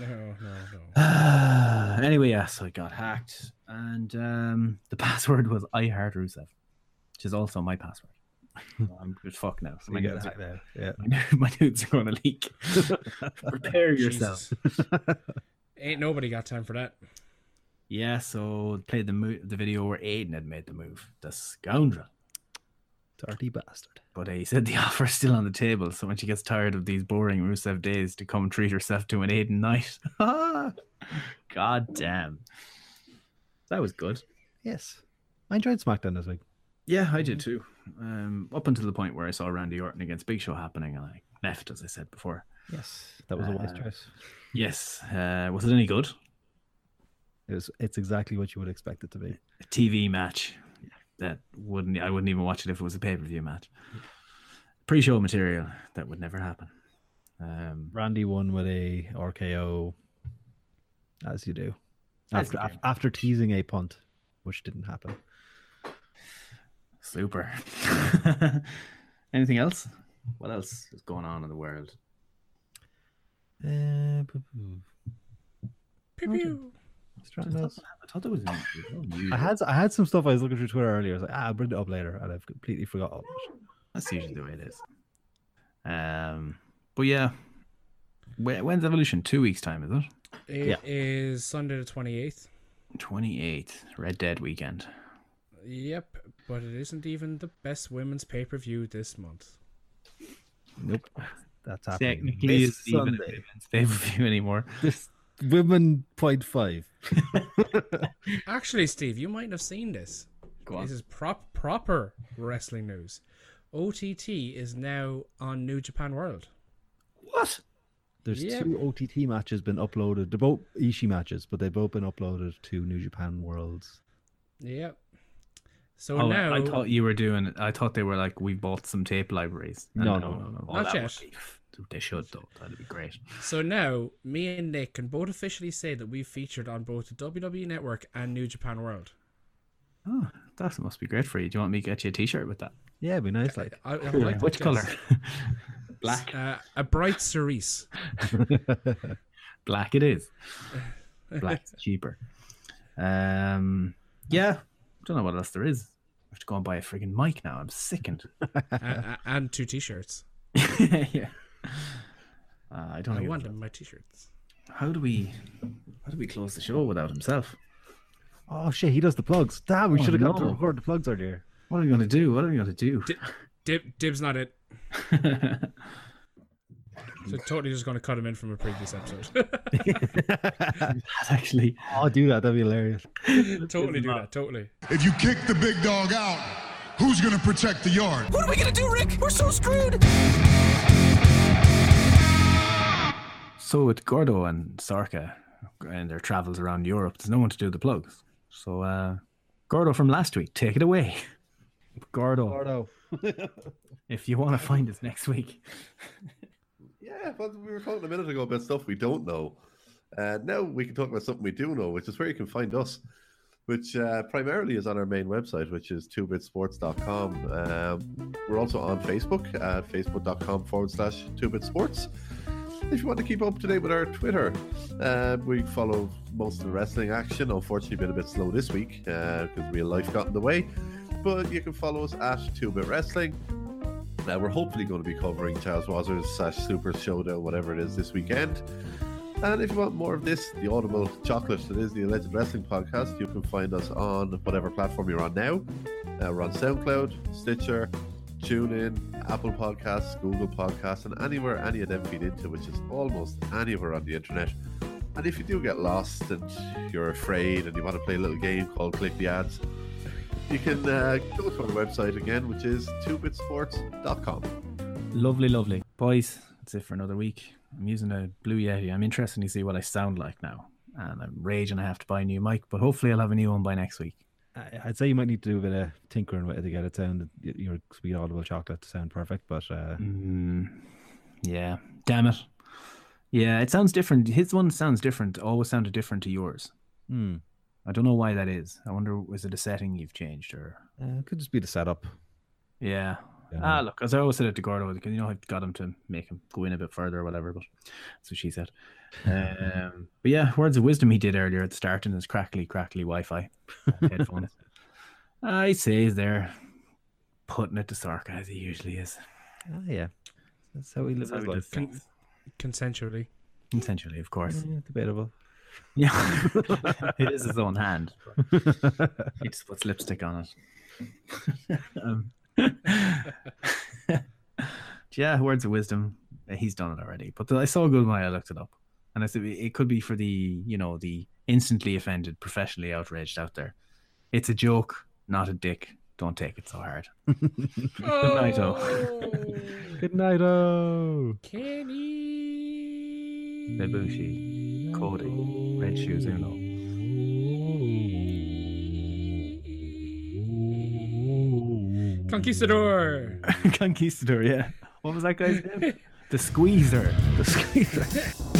No, no, no. anyway, yeah, so I got hacked, and um, the password was I heart Rusev, which is also my password. I'm good fuck now. So my nudes, hacked are, now. Yeah. my nudes are going to leak. Prepare yourself. Ain't nobody got time for that. Yeah, so played the mo- the video where Aiden had made the move, the scoundrel. Dirty bastard. But uh, he said the offer's still on the table, so when she gets tired of these boring Rusev days, to come treat herself to an Aiden night. God damn, that was good. Yes. I enjoyed SmackDown this week. Yeah, I did too. Um, up until the point where I saw Randy Orton against Big Show happening, and I left, as I said before. Yes. That was a wise Uh, choice. Yes, uh, was it any good? It was, it's exactly what you would expect it to be. A TV match that wouldn't I wouldn't even watch it if it was a pay per view match. Pre-show material that would never happen. Um, Randy won with a RKO, as you do. As After, you after teasing a punt, which didn't happen. Super. Anything else? What else is going on in the world? Uh, boo- boo. Pew pew. Just trying to- I thought there was. news. I had I had some stuff I was looking through Twitter earlier. I was like, ah, I'll bring it up later, and I've completely forgot. all of it. That's usually the way it is. Um, but yeah, When- when's Evolution? Two weeks time, is it? It is Sunday the 28th. Twenty eighth, Red Dead weekend. Yep, but it isn't even the best women's pay per view this month. Nope, that's happening. Technically, this it's even Sunday. pay per view anymore. This women point five. Actually, Steve, you might have seen this. Go on. This is prop proper wrestling news. OTT is now on New Japan World. What? There's Yep. two OTT matches been uploaded. They're both Ishii matches, but they've both been uploaded to New Japan Worlds. Yep. So Oh, now, I thought you were doing. I thought they were like we bought some tape libraries. No, And no, no, no. oh, Not that yet. Be- They should though. That'd be great. so now, me and Nick can both officially say that we've featured on both the WWE Network and New Japan World. Oh, that must be great for you. Do you want me to get you a T-shirt with that? Yeah, it'd be nice. Like, I, I would like Which color? Black. Uh, a bright cerise. Black it is. Black's cheaper. Um, yeah. Don't know what else there is. I have to go and buy a friggin' mic now. I'm sickened. uh, and two T-shirts. yeah. Uh, I don't I know. want them in my T-shirts. How do we? How do we close the show without himself? oh shit, he does the plugs. Damn, we Oh, should have got to record the plugs earlier. What are we gonna do? What are we gonna do? Dib, Dib's not it. So totally just going to cut him in from a previous episode. That's actually. I'll do that. That'd be hilarious. totally do that. Totally. If you kick the big dog out, who's gonna protect the yard? What are we gonna do, Rick? We're so screwed. So with Gordo and Sarka and their travels around Europe, there's no one to do the plugs. So uh Gordo from last week, take it away. Gordo, Gordo. if you want to find us next week. Yeah, but we were talking a minute ago about stuff we don't know. Uh, now we can talk about something we do know, which is where you can find us, which uh, primarily is on our main website, which is 2bitsports.com. Um, we're also on Facebook at facebook.com forward slash 2bitsports. If you want to keep up to date with our Twitter, uh, we follow most of the wrestling action. Unfortunately, been a bit slow this week because real life got in the way. But you can follow us at 2bit Wrestling. Now we're hopefully going to be covering Charles Wazer's slash Super Showdown, whatever it is, this weekend. And if you want more of this, the audible chocolate that is the Alleged Wrestling Podcast, you can find us on whatever platform you're on now. Uh, we're on SoundCloud, Stitcher, TuneIn, Apple Podcasts, Google Podcasts, and anywhere any of them feed into, which is almost anywhere on the internet. And if you do get lost and you're afraid and you want to play a little game called Click the Ads, you can uh, go to our website again, which is 2bitsports.com. Lovely, lovely. Boys, that's it for another week. I'm using a Blue Yeti. I'm interested to see what I sound like now. And I'm raging I have to buy a new mic, but hopefully I'll have a new one by next week. I- I'd say you might need to do a bit of tinkering with it to get it sound your sweet audible chocolate to sound perfect, but uh, Mm, yeah, damn it. Yeah, it sounds different. His one sounds different. Always sounded different to yours. hmm, I don't know why that is. I wonder was it a setting you've changed or uh, it could just be the setup. yeah. Ah, look, as I always said it to Gordo, you know I've got him to make him go in a bit further or whatever, but that's what she said. Um, but yeah, words of wisdom he did earlier at the start in his crackly, crackly Wi-Fi headphones. I say he's there, putting it to Sorka as he usually is. Ah, yeah. That's how he lives That's his how life. lives. Consensually. Consensually, of course. Yeah, debatable. Yeah, it is his own hand. he just puts lipstick on it. um, yeah, words of wisdom. He's done it already. But I saw Gulmai. I looked it up, and I said it could be for the you know the instantly offended, professionally outraged out there. It's a joke, not a dick. Don't take it so hard. Good night, oh. Good night, oh. Kenny. Ibushi, Cody, Red Shoes Unno. Conquistador. Conquistador, yeah. What was that guy's name? The Squeezer. The Squeezer.